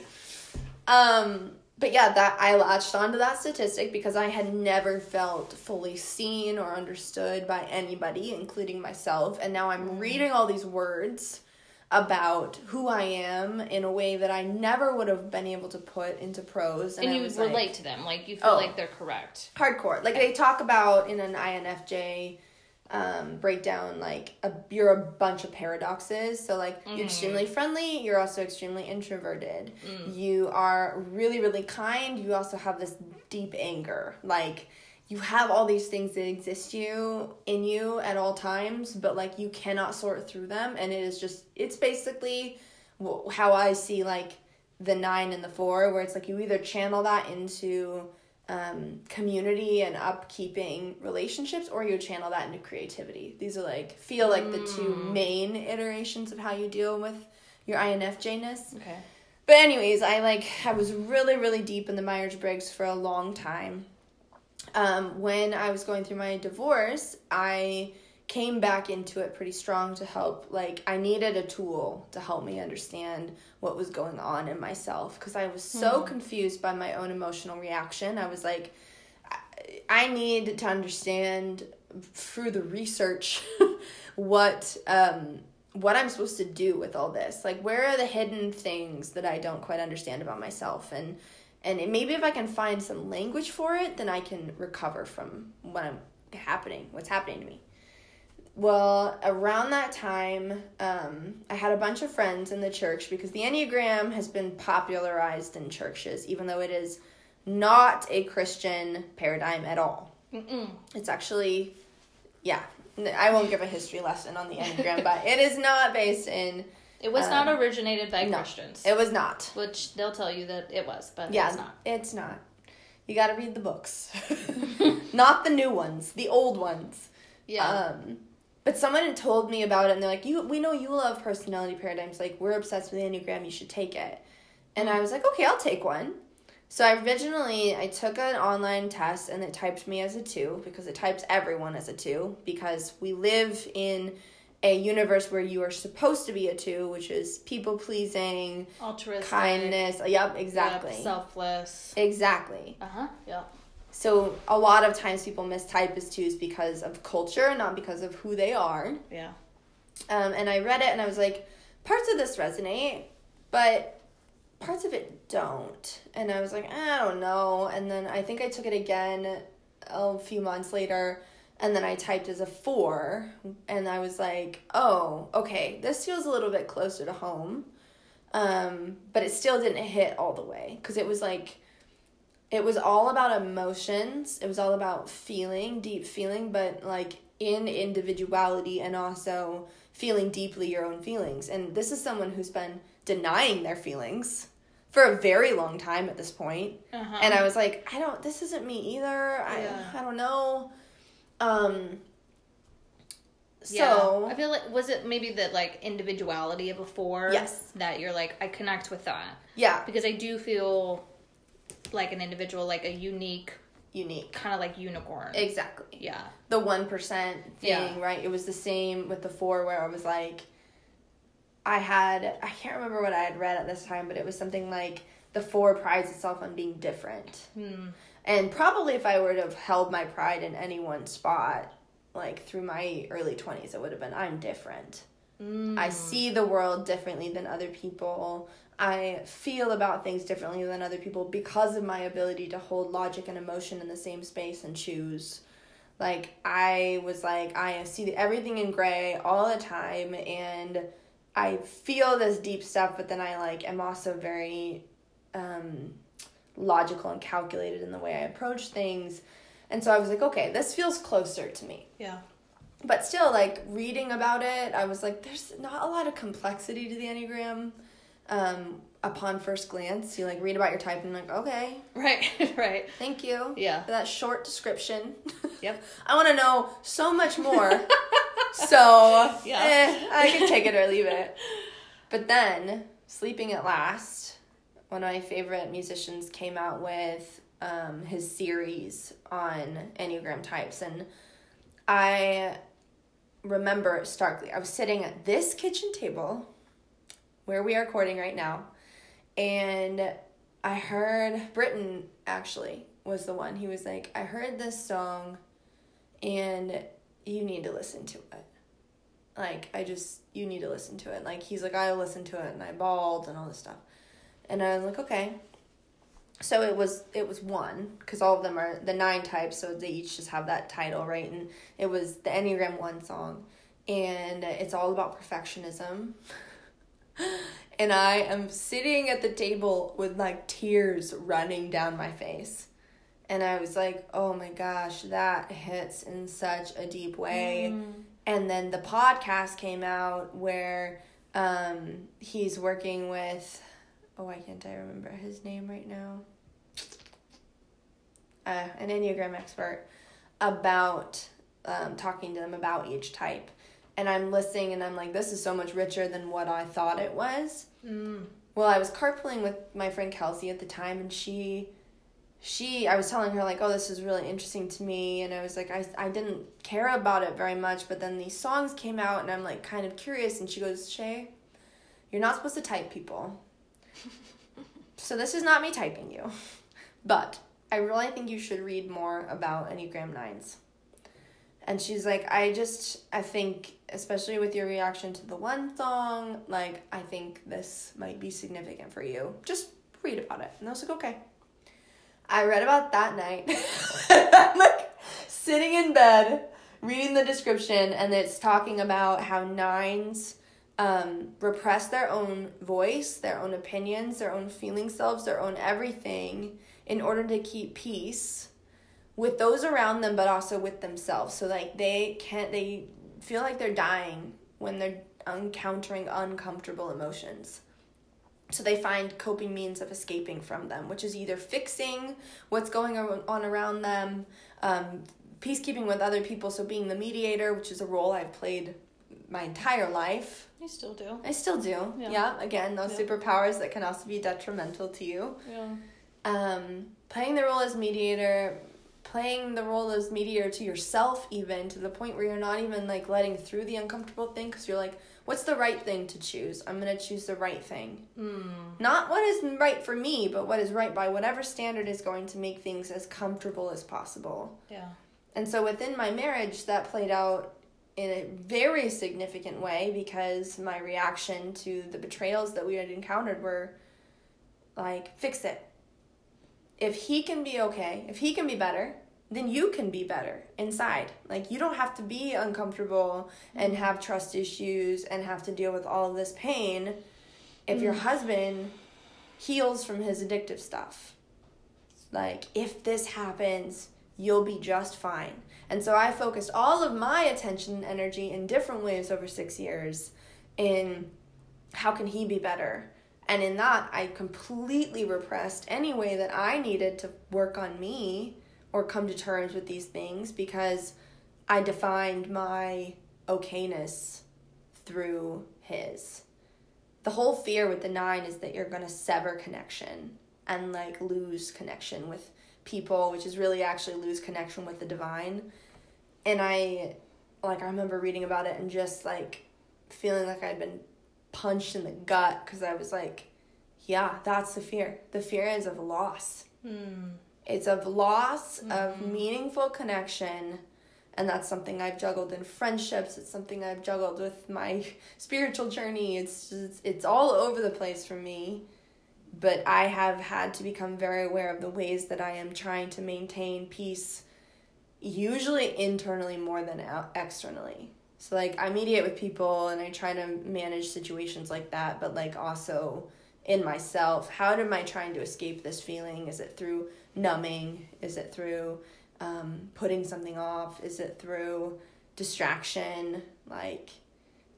Um, but yeah, that I latched onto that statistic because I had never felt fully seen or understood by anybody, including myself. And now I'm reading all these words about who I am in a way that I never would have been able to put into prose. and I you relate like, to them, like you feel Oh. like they're correct. hardcore. Like they talk about in an INFJ um, breakdown, like a, you're a bunch of paradoxes. So like you're extremely friendly, you're also extremely introverted. You are really really kind. You also have this deep anger. Like you have all these things that exist you in you at all times, but like you cannot sort through them, and it is just it's basically how I see like the nine and the four, where it's like you either channel that into um, community and upkeeping relationships, or you channel that into creativity. These are like feel like the two main iterations of how you deal with your INFJness. Okay. But anyways, I like I was really really deep in the Myers Briggs for a long time. Um, when I was going through my divorce, I came back into it pretty strong to help. Like I needed a tool to help me understand what was going on in myself because I was so confused by my own emotional reaction. I was like, I- I need to understand through the research what um what I'm supposed to do with all this. Like where are the hidden things that I don't quite understand about myself and and it- maybe if I can find some language for it, then I can recover from what I'm happening, what's happening to me. Well, around that time, um, I had a bunch of friends in the church because the Enneagram has been popularized in churches, even though it is not a Christian paradigm at all. Mm-mm. It's actually, yeah, I won't give a history lesson on the Enneagram, but it is not based in, It was Um, not originated by no. Christians, it was not. which they'll tell you that it was, but Yeah, it's not. It's not. You gotta read the books. not the new ones, the old ones. Yeah. Um, but someone had told me about it, and they're like, "You, we know you love personality paradigms. Like, we're obsessed with the enneagram. You should take it." And I was like, "Okay, I'll take one." So I originally I took an online test and it typed me as a two because it types everyone as a two because we live in a universe where you are supposed to be a two, which is people pleasing, Altruistic. kindness. Yep, exactly. Yep, selfless. exactly. Uh huh. Yep. So a lot of times people mistype as twos because of culture, not because of who they are. Yeah. Um, and I read it and I was like, parts of this resonate, but parts of it don't. And I was like, I don't know. And then I think I took it again a few months later and then I typed as a four and I was like, oh, okay, this feels a little bit closer to home. Um, but it still didn't hit all the way because it was like, it was all about emotions. It was all about feeling, deep feeling, but like in individuality and also feeling deeply your own feelings. And this is someone who's been denying their feelings for a very long time at this point. Uh-huh. And I was like, I don't this isn't me either. I I don't know. Um Yeah. so I feel like was it maybe the like individuality of a four? Yes. That you're like I connect with that yeah, because I do feel like an individual, like a unique, unique. kind of like unicorn. Exactly. yeah. the one percent thing, Yeah. right? It was the same with the four where I was like I had I can't remember what I had read at this time, but it was something like the four prides itself on being different. Hmm. And probably if I would have held my pride in any one spot, like through my early twenties, it would have been I'm different. Mm. I see the world differently than other people. I feel about things differently than other people because of my ability to hold logic and emotion in the same space and choose. Like I was like I see everything in gray all the time and I feel this deep stuff but then I like am also very um logical and calculated in the way I approach things. And so I was like, okay, this feels closer to me Yeah. but still like reading about it i was like there's not a lot of complexity to the enneagram um, upon first glance you like read about your type and like okay Right. right. thank you Yeah. for that short description Yep. i want to know so much more so Yeah. eh, i can take it or leave it but then sleeping at last one of my favorite musicians came out with um, his series on enneagram types and i remember starkly. I was sitting at this kitchen table where we are recording right now, and I heard Britton actually was the one. He was like, I heard this song, and you need to listen to it. Like, I just, you need to listen to it. Like, he's like, I listened to it and I bawled and all this stuff. And I was like, okay. So it was it was one because all of them are the nine types, so they each just have that title, right? And it was the Enneagram One song, and it's all about perfectionism. and I am sitting at the table with like tears running down my face, and I was like, "Oh my gosh, that hits in such a deep way." And then the podcast came out where um, he's working with oh why can't I remember his name right now? Uh, an Enneagram expert about um, talking to them about each type. And I'm listening and I'm like, this is so much richer than what I thought it was. Mm. Well, I was carpooling with my friend Kelsey at the time, and she, she, I was telling her like, oh, this is really interesting to me, and I was like, I, I didn't care about it very much, but then these songs came out, and I'm like kind of curious, and she goes, Shea, you're not supposed to type people. So this is not me typing you, but I really think you should read more about Enneagram nines. And she's like, I just, I think, especially with your reaction to the one song, like, I think this might be significant for you. Just read about it. And I was like, okay. I read about that night. I'm like sitting in bed, reading the description, and it's talking about how nines um, repress their own voice, their own opinions, their own feeling selves, their own everything in order to keep peace with those around them but also with themselves. So like they can't they feel like they're dying when they're encountering uncomfortable emotions. So they find coping means of escaping from them which is either fixing what's going on around them um, peacekeeping with other people so being the mediator which is a role i've played my entire life You still do. i still do Yeah. yeah, again those Yeah. superpowers that can also be detrimental to you Yeah. um, playing the role as mediator, playing the role as mediator to yourself, even to the point where you're not even like letting through the uncomfortable thing because you're like, what's the right thing to choose? I'm going to choose the right thing. Mm. Not what is right for me, but what is right by whatever standard is going to make things as comfortable as possible. Yeah. And so within my marriage, that played out in a very significant way because my reaction to the betrayals that we had encountered were like, fix it. If he can be okay, if he can be better, then you can be better inside. Like, you don't have to be uncomfortable and mm-hmm. have trust issues and have to deal with all of this pain if your mm-hmm. husband heals from his addictive stuff. Like, if this happens, you'll be just fine. And so I focused all of my attention and energy in different ways over six years in how can he be better? And in that, I completely repressed any way that I needed to work on me or come to terms with these things because I defined my okayness through his. The whole fear with the nine is that you're going to sever connection and like lose connection with people, which is really actually lose connection with the divine. And I like I remember reading about it and just like feeling like I'd been punched in the gut because I was like, yeah, that's the fear. The fear is of loss. Mm. It's of loss of meaningful connection. And that's something I've juggled in friendships. It's something I've juggled with my spiritual journey. It's just, it's all over the place for me. But I have had to become very aware of the ways that I am trying to maintain peace, usually internally more than out- externally. So, like, I mediate with people and I try to manage situations like that, but, like, also in myself. How am I trying to escape this feeling? Is it through numbing? Is it through um, putting something off? Is it through distraction? Like,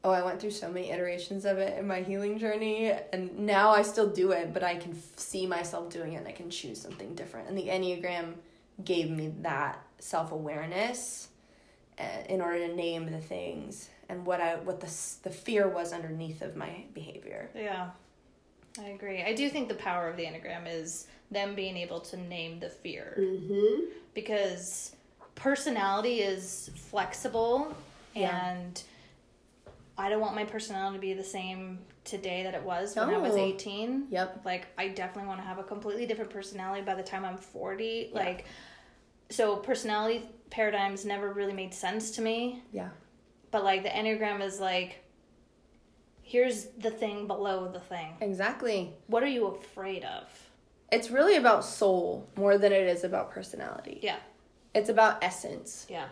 oh, I went through so many iterations of it in my healing journey, and now I still do it, but I can f- see myself doing it and I can choose something different. And the Enneagram gave me that self awareness uh, in order to name the things and what I what the the fear was underneath of my behavior. Yeah. I agree. I do think the power of the Enneagram is them being able to name the fear. Mm-hmm. because personality is flexible Yeah. and I don't want my personality to be the same today that it was when I was 18. Yep. Like I definitely want to have a completely different personality by the time I'm 40. Yeah. Like so personality paradigms never really made sense to me, Yeah. but like the Enneagram is like here's the thing below the thing. Exactly. What are you afraid of? It's really about soul more than it is about personality. Yeah. It's about essence. Yeah.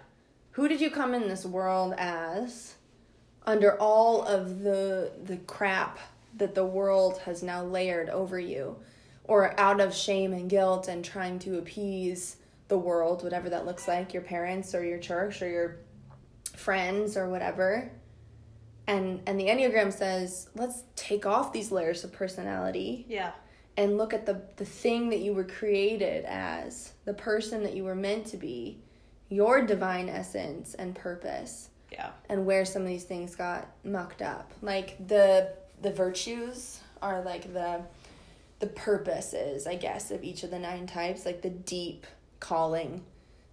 Who did you come in this world as under all of the the crap that the world has now layered over you or out of shame and guilt and trying to appease the world whatever that looks like your parents or your church or your friends or whatever and and the enneagram says let's take off these layers of personality Yeah. and look at the the thing that you were created as, the person that you were meant to be, your divine essence and purpose, Yeah. and where some of these things got mucked up. Like the the virtues are like the the purposes, I guess, of each of the nine types, like the deep calling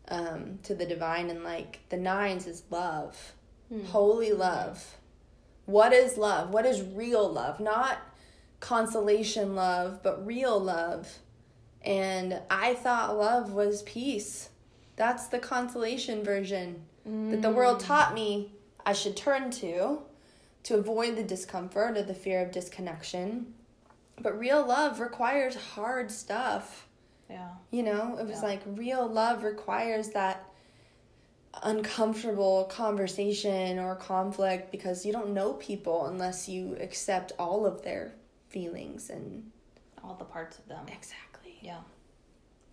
um, to the divine, and like the nines is love, holy love. What is love? What is real love? Not consolation love, but real love. And I thought love was peace. That's the consolation version that the world taught me I should turn to to avoid the discomfort or the fear of disconnection. But real love requires hard stuff. Yeah. You know, it was Yeah. like real love requires that uncomfortable conversation or conflict because you don't know people unless you accept all of their feelings and All the parts of them. exactly. Yeah.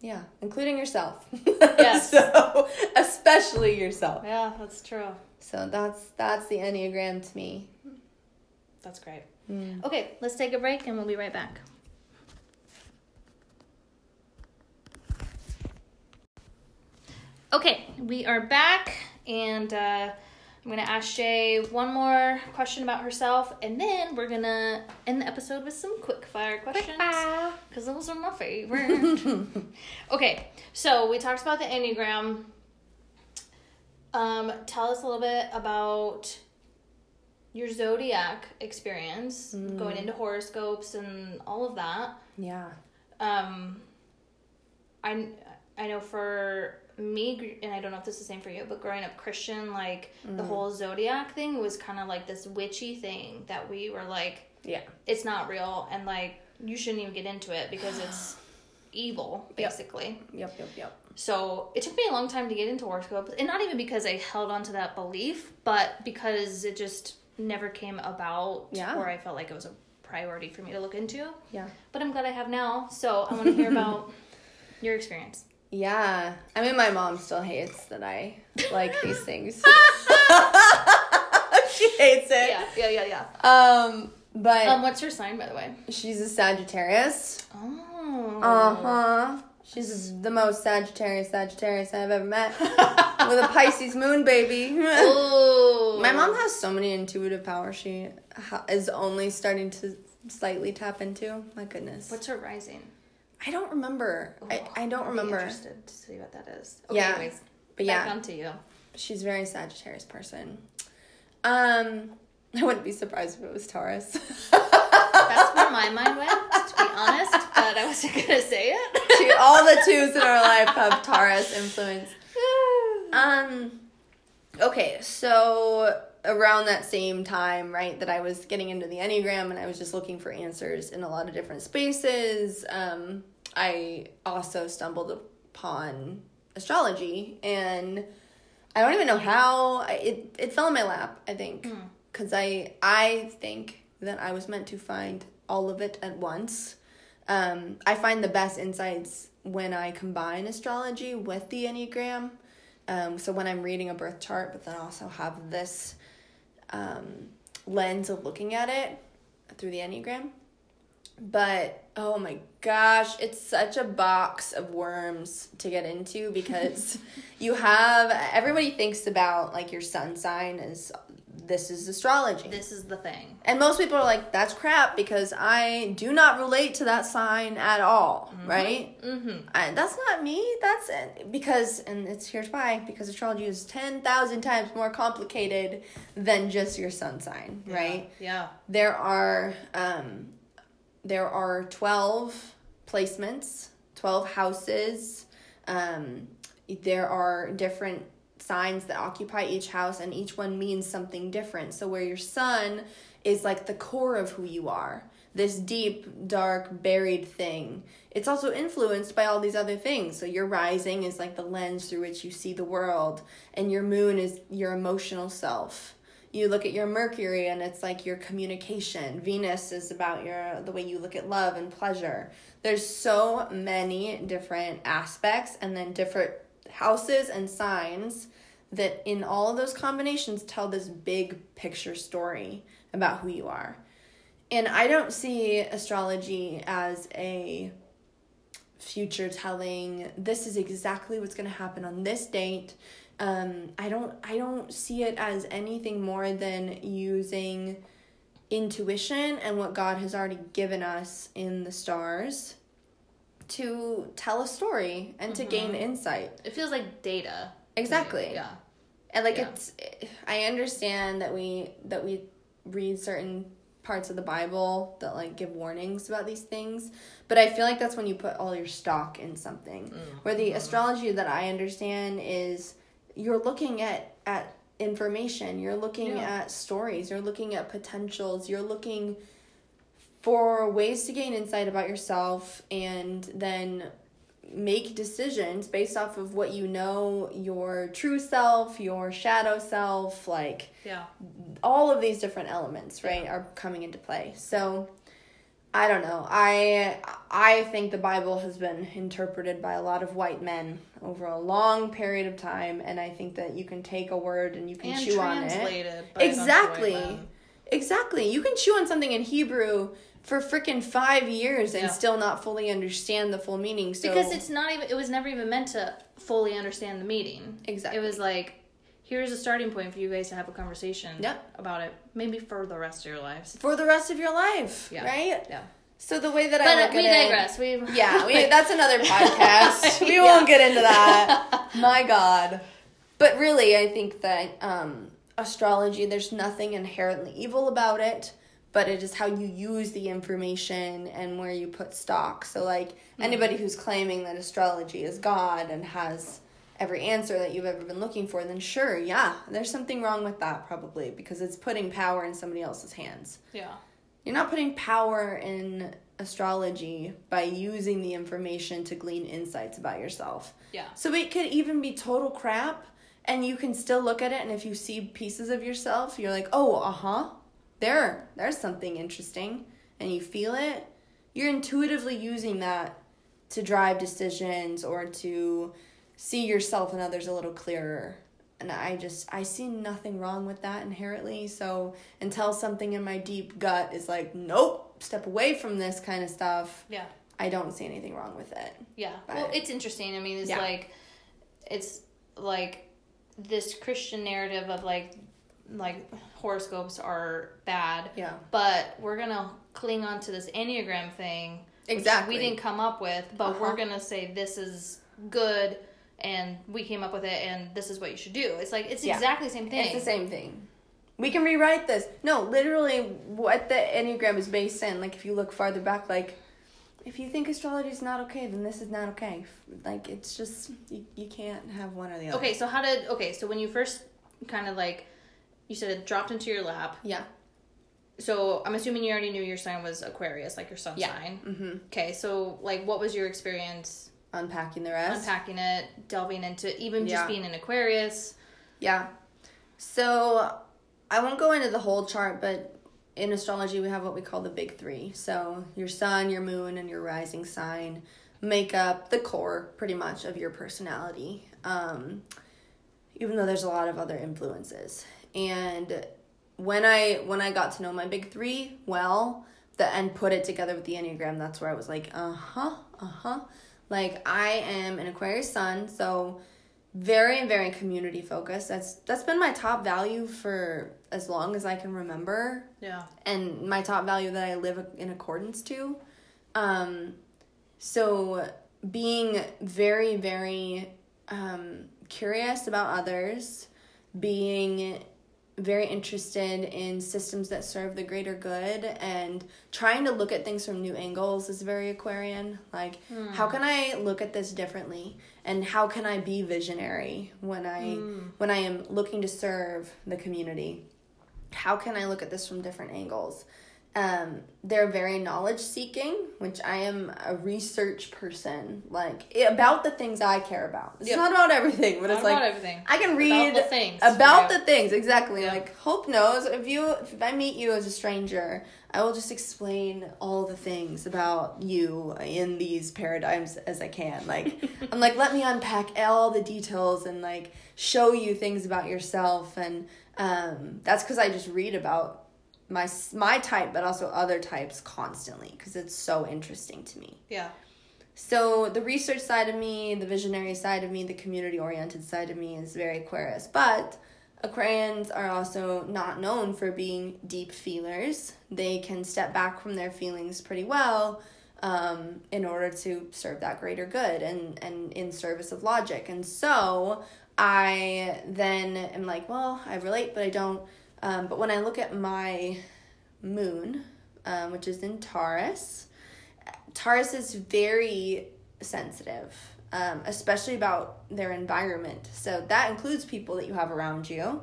Yeah, including yourself. Yes. so, especially yourself. Yeah, that's true. So that's that's the Enneagram to me. That's great. Mm. Okay, let's take a break and we'll be right back. Okay, we are back and uh, I'm gonna ask Shea one more question about herself, and then we're gonna end the episode with some quick fire questions because those are my favorite. okay, so we talked about the enneagram. Um, tell us a little bit about your zodiac experience, going into horoscopes and all of that. Yeah. Um, I I know for me, and I don't know if this is the same for you, but growing up Christian, like the mm. whole zodiac thing was kind of like this witchy thing that we were like, Yeah. it's not real, and like you shouldn't even get into it because it's evil, Yep. basically. Yep. Yep. Yep. So it took me a long time to get into horoscopes, and not even because I held on to that belief, but because it just never came about, Yeah. or I felt like it was a priority for me to look into. Yeah. But I'm glad I have now, so I want to hear about your experience. Yeah. I mean, my mom still hates that I like these things. she hates it. Yeah, yeah, yeah, yeah. Um, but Um, what's her sign, by the way? she's a Sagittarius. Oh. Uh huh. She's the most Sagittarius Sagittarius I've ever met. With a Pisces moon, baby. Oh. My mom has so many intuitive powers she ha- is only starting to slightly tap into. My goodness. What's her rising? I don't remember. I, Oh, I don't remember. Interested to see what that is. Okay, Yeah. anyways, But back yeah, onto you. she's a very Sagittarius person. Um, I wouldn't be surprised if it was Taurus. That's where my mind went, to be honest, but I wasn't gonna say it. She- all the twos in our life have Taurus influence. Um, okay, so around that same time, right, that I was getting into the Enneagram and I was just looking for answers in a lot of different spaces, um, I also stumbled upon astrology and I don't even know how I, it it fell in my lap, I think. Cuz I I think that I was meant to find all of it at once. Um, I find the best insights when I combine astrology with the Enneagram. Um, so when I'm reading a birth chart, but then also have this um, lens of looking at it through the Enneagram. But oh my gosh, it's such a box of worms to get into because you have everybody thinks about like your sun sign as this is astrology. This is the thing. And most people are like, that's crap because I do not relate to that sign at all, right? Mm-hmm. And that's not me. That's it. because, and it's here's why because astrology is 10,000 times more complicated than just your sun sign, right? Yeah. There are, um, there are 12 placements, 12 houses. Um, there are different signs that occupy each house and each one means something different. So where your sun is like the core of who you are, this deep, dark, buried thing. It's also influenced by all these other things. So your rising is like the lens through which you see the world and your moon is your emotional self. You look at your Mercury and it's like your communication. Venus is about your the way you look at love and pleasure. There's so many different aspects and then different houses and signs that in all of those combinations tell this big picture story about who you are. And I don't see astrology as a future telling this is exactly what's going to happen on this date. Um, I don't I don't see it as anything more than using intuition and what God has already given us in the stars to tell a story and to gain mm-hmm. insight. It feels like data. Exactly. Yeah. And like Yeah. it's I understand that we that we read certain parts of the Bible that like give warnings about these things, but I feel like that's when you put all your stock in something. Mm. Where the mm-hmm. astrology that I understand is you're looking at at information, you're looking Yeah. at stories, you're looking at potentials, you're looking for ways to gain insight about yourself and then make decisions based off of what you know your true self, your shadow self, like Yeah. all of these different elements, right, are coming into play. So I don't know. I I think the Bible has been interpreted by a lot of white men over a long period of time and I think that you can take a word and you can And chew on it. translated. by a bunch of white Exactly. Exactly. You can chew on something in Hebrew for freaking 5 years and Yeah. still not fully understand the full meaning. So Because it's not even. It was never even meant to fully understand the meaning. Exactly. It was like here's a starting point for you guys to have a conversation Yep. about it, maybe for the rest of your lives. For the rest of your life, Yeah. right? Yeah. So the way that I look uh, we at it- digress. We Yeah, we, that's another podcast. We Yeah. won't get into that. My God. But really, I think that um, astrology, there's nothing inherently evil about it, but it is how you use the information and where you put stock. So, like, anybody who's claiming that astrology is God and has every answer that you've ever been looking for, then sure, yeah, there's something wrong with that probably because it's putting power in somebody else's hands. yeah. You're not putting power in astrology by using the information to glean insights about yourself. Yeah. So it could even be total crap, and you can still look at it, and if you see pieces of yourself, you're like, oh, uh huh, there, there's something interesting, and you feel it. You're intuitively using that to drive decisions or to see yourself and others a little clearer. And I just, I see nothing wrong with that inherently. So until something in my deep gut is like, nope, step away from this kind of stuff, Yeah. I don't see anything wrong with it. Yeah. But- well, it's interesting. I mean, it's Yeah. like it's like this Christian narrative of like like horoscopes are bad. Yeah. But we're gonna cling on to this Enneagram thing. which Exactly. We didn't come up with, but Uh-huh. we're gonna say this is good and we came up with it and this is what you should do. It's like it's Yeah. exactly the same thing. It's the same thing. We can rewrite this. No, literally, what the Enneagram is based in, like, if you look farther back, like, if you think astrology is not okay, then this is not okay. Like, it's just, you, you can't have one or the other. Okay, so how did okay, so when you first kind of like you said it dropped into your lap. Yeah. So I'm assuming you already knew your sign was Aquarius, like your sun Yeah. sign. Mm-hmm. Okay, so like what was your experience Unpacking the rest. unpacking it, delving into even Yeah. just being an Aquarius? Yeah. So I won't go into the whole chart, but in astrology we have what we call the big three. So your sun, your moon, and your rising sign make up the core pretty much of your personality. Um, even though there's a lot of other influences. And when I when I got to know my big three well, the and put it together with the Enneagram, that's where I was like, uh-huh, uh-huh. Like I am an Aquarius sun, so very very community focused. That's that's been my top value for as long as i can remember. Yeah. and my top value that i live in accordance to. Um so being very very um curious about others being very interested in systems that serve the greater good and trying to look at things from new angles is very aquarian. Like hmm. how can i look at this differently? And how can i be visionary when i hmm. when i am looking to serve the community? How can i look at this from different angles um, they're very knowledge seeking, which I am a research person, like about the things I care about. It's Yep. not about everything, but Not it's like about everything. I can About read the things. about the things exactly. Yeah. Like Hope knows if you if I meet you as a stranger, I will just explain all the things about you in these paradigms as I can. Like I'm like let me unpack all the details and like show you things about yourself and um, that's because I just read about my my type, but also other types constantly because it's so interesting to me. Yeah. So the research side of me, the visionary side of me, the community oriented side of me is very Aquarius. But Aquarians are also not known for being deep feelers. They can step back from their feelings pretty well um, in order to serve that greater good and, and in service of logic. And so I then am like, well, I relate, but I don't. Um, but when I look at my moon, um, which is in Taurus, Taurus is very sensitive, um, especially about their environment. So that includes people that you have around you.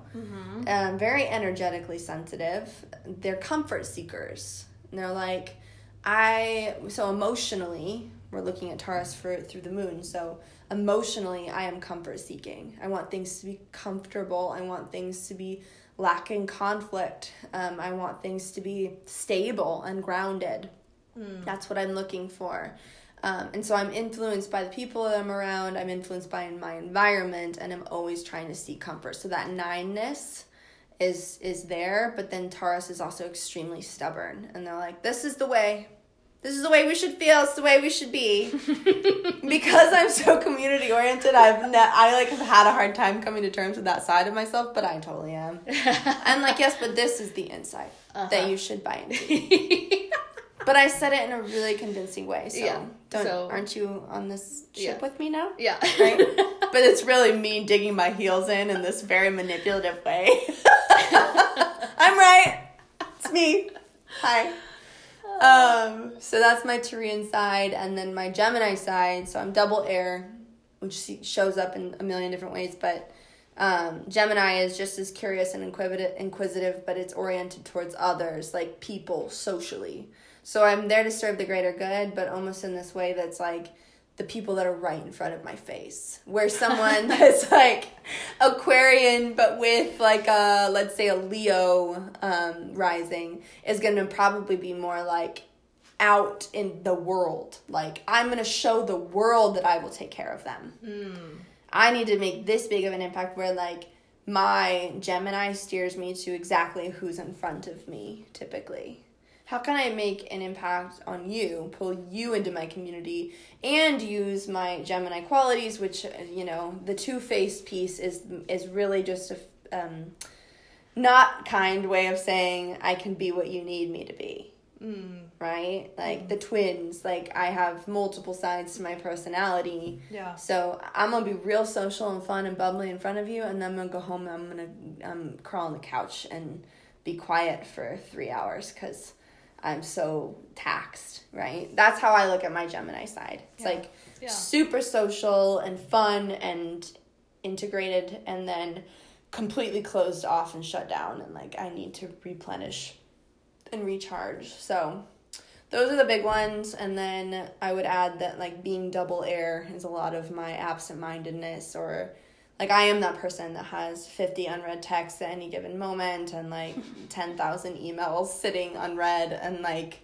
Um, very energetically sensitive. They're comfort seekers. And they're like, I so emotionally, we're looking at Taurus for through the moon. So emotionally, I am comfort seeking. I want things to be comfortable. I want things to be lacking conflict. Um, I want things to be stable and grounded. That's what I'm looking for. Um, and so I'm influenced by the people that I'm around, I'm influenced by my environment, and I'm always trying to seek comfort. So that nineness is is there, but then Taurus is also extremely stubborn. And they're like, This is the way. This is the way we should feel. It's the way we should be. because I'm so community oriented, I've ne- I like have had a hard time coming to terms with that side of myself, but I totally am. I'm like, yes, but this is the insight Uh-huh. that you should buy into. But I said it in a really convincing way. So, Yeah, don't so- aren't you on this ship Yeah. with me now? yeah. Right? but it's really me digging my heels in in this very manipulative way. I'm right. It's me. Hi. Um, so that's my Taurean side, and then my Gemini side. So I'm double air, which shows up in a million different ways. But um, Gemini is just as curious and inquisitive, inquisitive, but it's oriented towards others, like people, socially. So I'm there to serve the greater good, but almost in this way that's like the people that are right in front of my face. Where someone that's like Aquarian, but with like a, let's say a Leo um, rising, is going to probably be more like out in the world. Like, I'm going to show the world that I will take care of them. I need to make this big of an impact where like my Gemini steers me to exactly who's in front of me typically. How can I make an impact on you, pull you into my community, and use my Gemini qualities, which you know the two faced piece is is really just a um, not kind way of saying I can be what you need me to be right? Like the twins, like I have multiple sides to my personality. Yeah. So I'm gonna be real social and fun and bubbly in front of you, and then I'm gonna go home and I'm gonna um, crawl on the couch and be quiet for three hours because I'm so taxed, right? That's how I look at my Gemini side. It's Yeah. like Yeah. super social and fun and integrated, and then completely closed off and shut down, and like I need to replenish and recharge. So those are the big ones and then I would add that like being double air is a lot of my absent-mindedness or like I am that person that has 50 unread texts at any given moment and like 10,000 emails sitting unread and like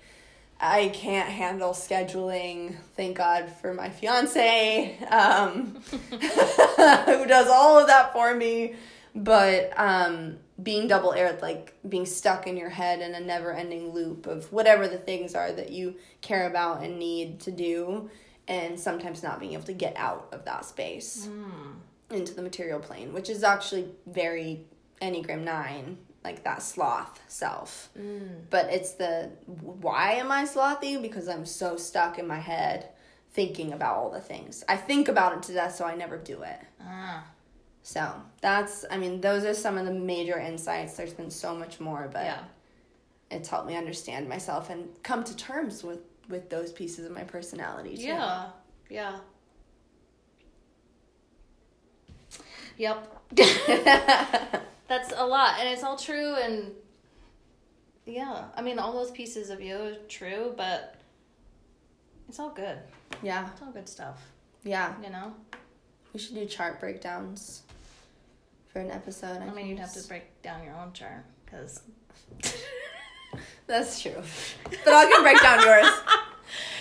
I can't handle scheduling. Thank God for my fiance, um, who does all of that for me. But um, being double aired, like being stuck in your head in a never ending loop of whatever the things are that you care about and need to do, and sometimes not being able to get out of that space into the material plane, which is actually very Enneagram 9, like that sloth self. But it's the why am I slothy? Because I'm so stuck in my head thinking about all the things. I think about it to death, so I never do it. Ah. So that's, I mean, those are some of the major insights. There's been so much more, but Yeah. it's helped me understand myself and come to terms with with those pieces of my personality. Too. Yeah. Yeah. Yep. That's a lot, and it's all true. And yeah, I mean, all those pieces of you are true, but it's all good. yeah, It's all good stuff. yeah. You know. We should do chart breakdowns for an episode. I mean, you'd have to break down your own chart because. That's true, but I can break down yours.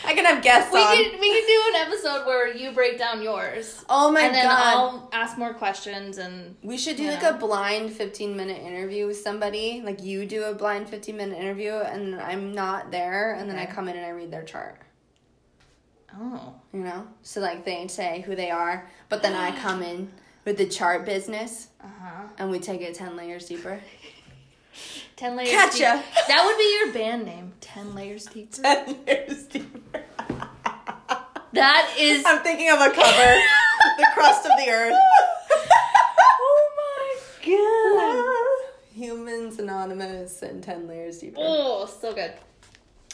I can have guests We on. could we could do an episode where you break down yours, oh my god. and then. I'll ask more questions and We should do like know. a blind 15 minute interview with somebody. Like you do a blind 15 minute interview and I'm not there and then I come in and I read their chart. oh You know? So like they say who they are, but then I come in with the chart business uh huh and we take it 10 layers deeper. Ten layers. Gotcha. Deep. That would be your band name. Ten layers deep. 10 layers deeper. That is. I'm thinking of a cover. the crust of the earth. oh my god. Humans Anonymous and 10 layers deeper. Oh, so good.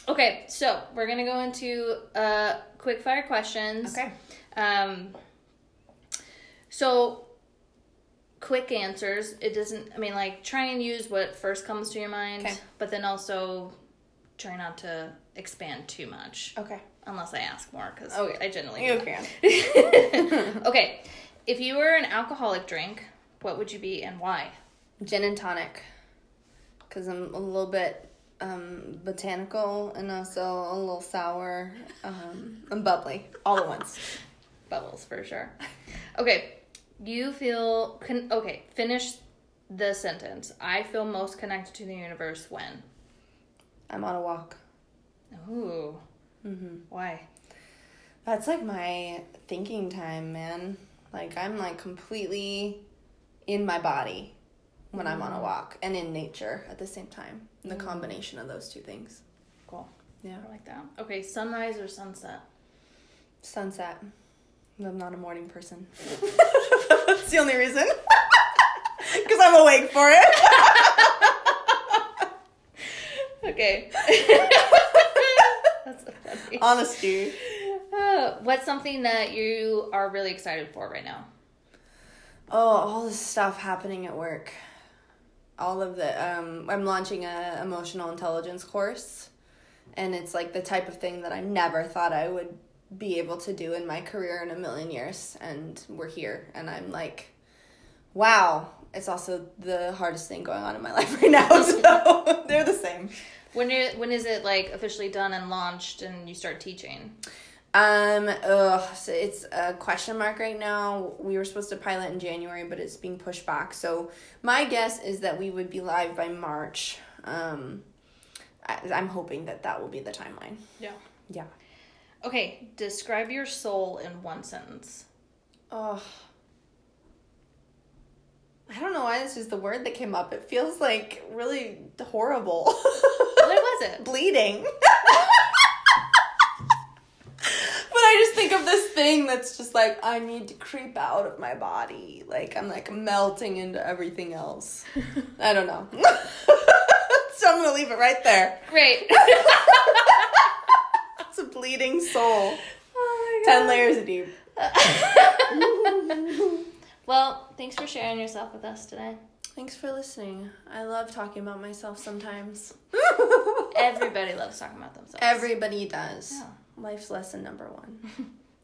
Okay, so we're gonna go into uh quick fire questions. Okay. Um. So, quick answers. It doesn't. I mean, like try and use what first comes to your mind, Okay. but then also try not to expand too much, Okay. unless I ask more, because Okay. I generally You can. okay, if you were an alcoholic drink, what would you be and why? Gin and tonic. Because I'm a little bit um, botanical and also a little sour. Um, I'm bubbly. All at once. Bubbles for sure. Okay, you feel con- okay. Finish the sentence. I feel most connected to the universe when. I'm on a walk. Ooh, Mm-hmm. Why? That's like my thinking time, man. Like I'm like completely in my body when I'm on a walk and in nature at the same time. The combination of those two things. Cool. Yeah. I like that. Okay, sunrise or sunset? Sunset. I'm not a morning person. That's the only reason. Because I'm awake for it. Okay. That's so funny. Honesty. Uh, what's something that you are really excited for right now? Oh, all this stuff happening at work. All of the um I'm launching a emotional intelligence course and it's like the type of thing that I never thought I would be able to do in my career in a million years and we're here and I'm like wow, it's also the hardest thing going on in my life right now. So they're the same. When you when is it like officially done and launched and you start teaching? Um, ugh, so it's a question mark right now. We were supposed to pilot in January, but it's being pushed back. So my guess is that we would be live by March. Um, I, I'm hoping that that will be the timeline. Yeah. Yeah. Okay, describe your soul in one sentence. Oh. I don't know why this is the word that came up. It feels like really horrible. What was it? bleeding. but I just think of this thing that's just like I need to creep out of my body. Like I'm like melting into everything else. I don't know. so I'm gonna leave it right there. Great. A bleeding soul. oh Ten layers deep. Well, thanks for sharing yourself with us today. Thanks for listening. I love talking about myself sometimes. Everybody loves talking about themselves. Everybody does. Yeah. Life's lesson number one.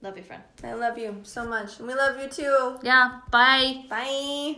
Love you, friend. I love you so much. And we love you too. Yeah. Bye. Bye.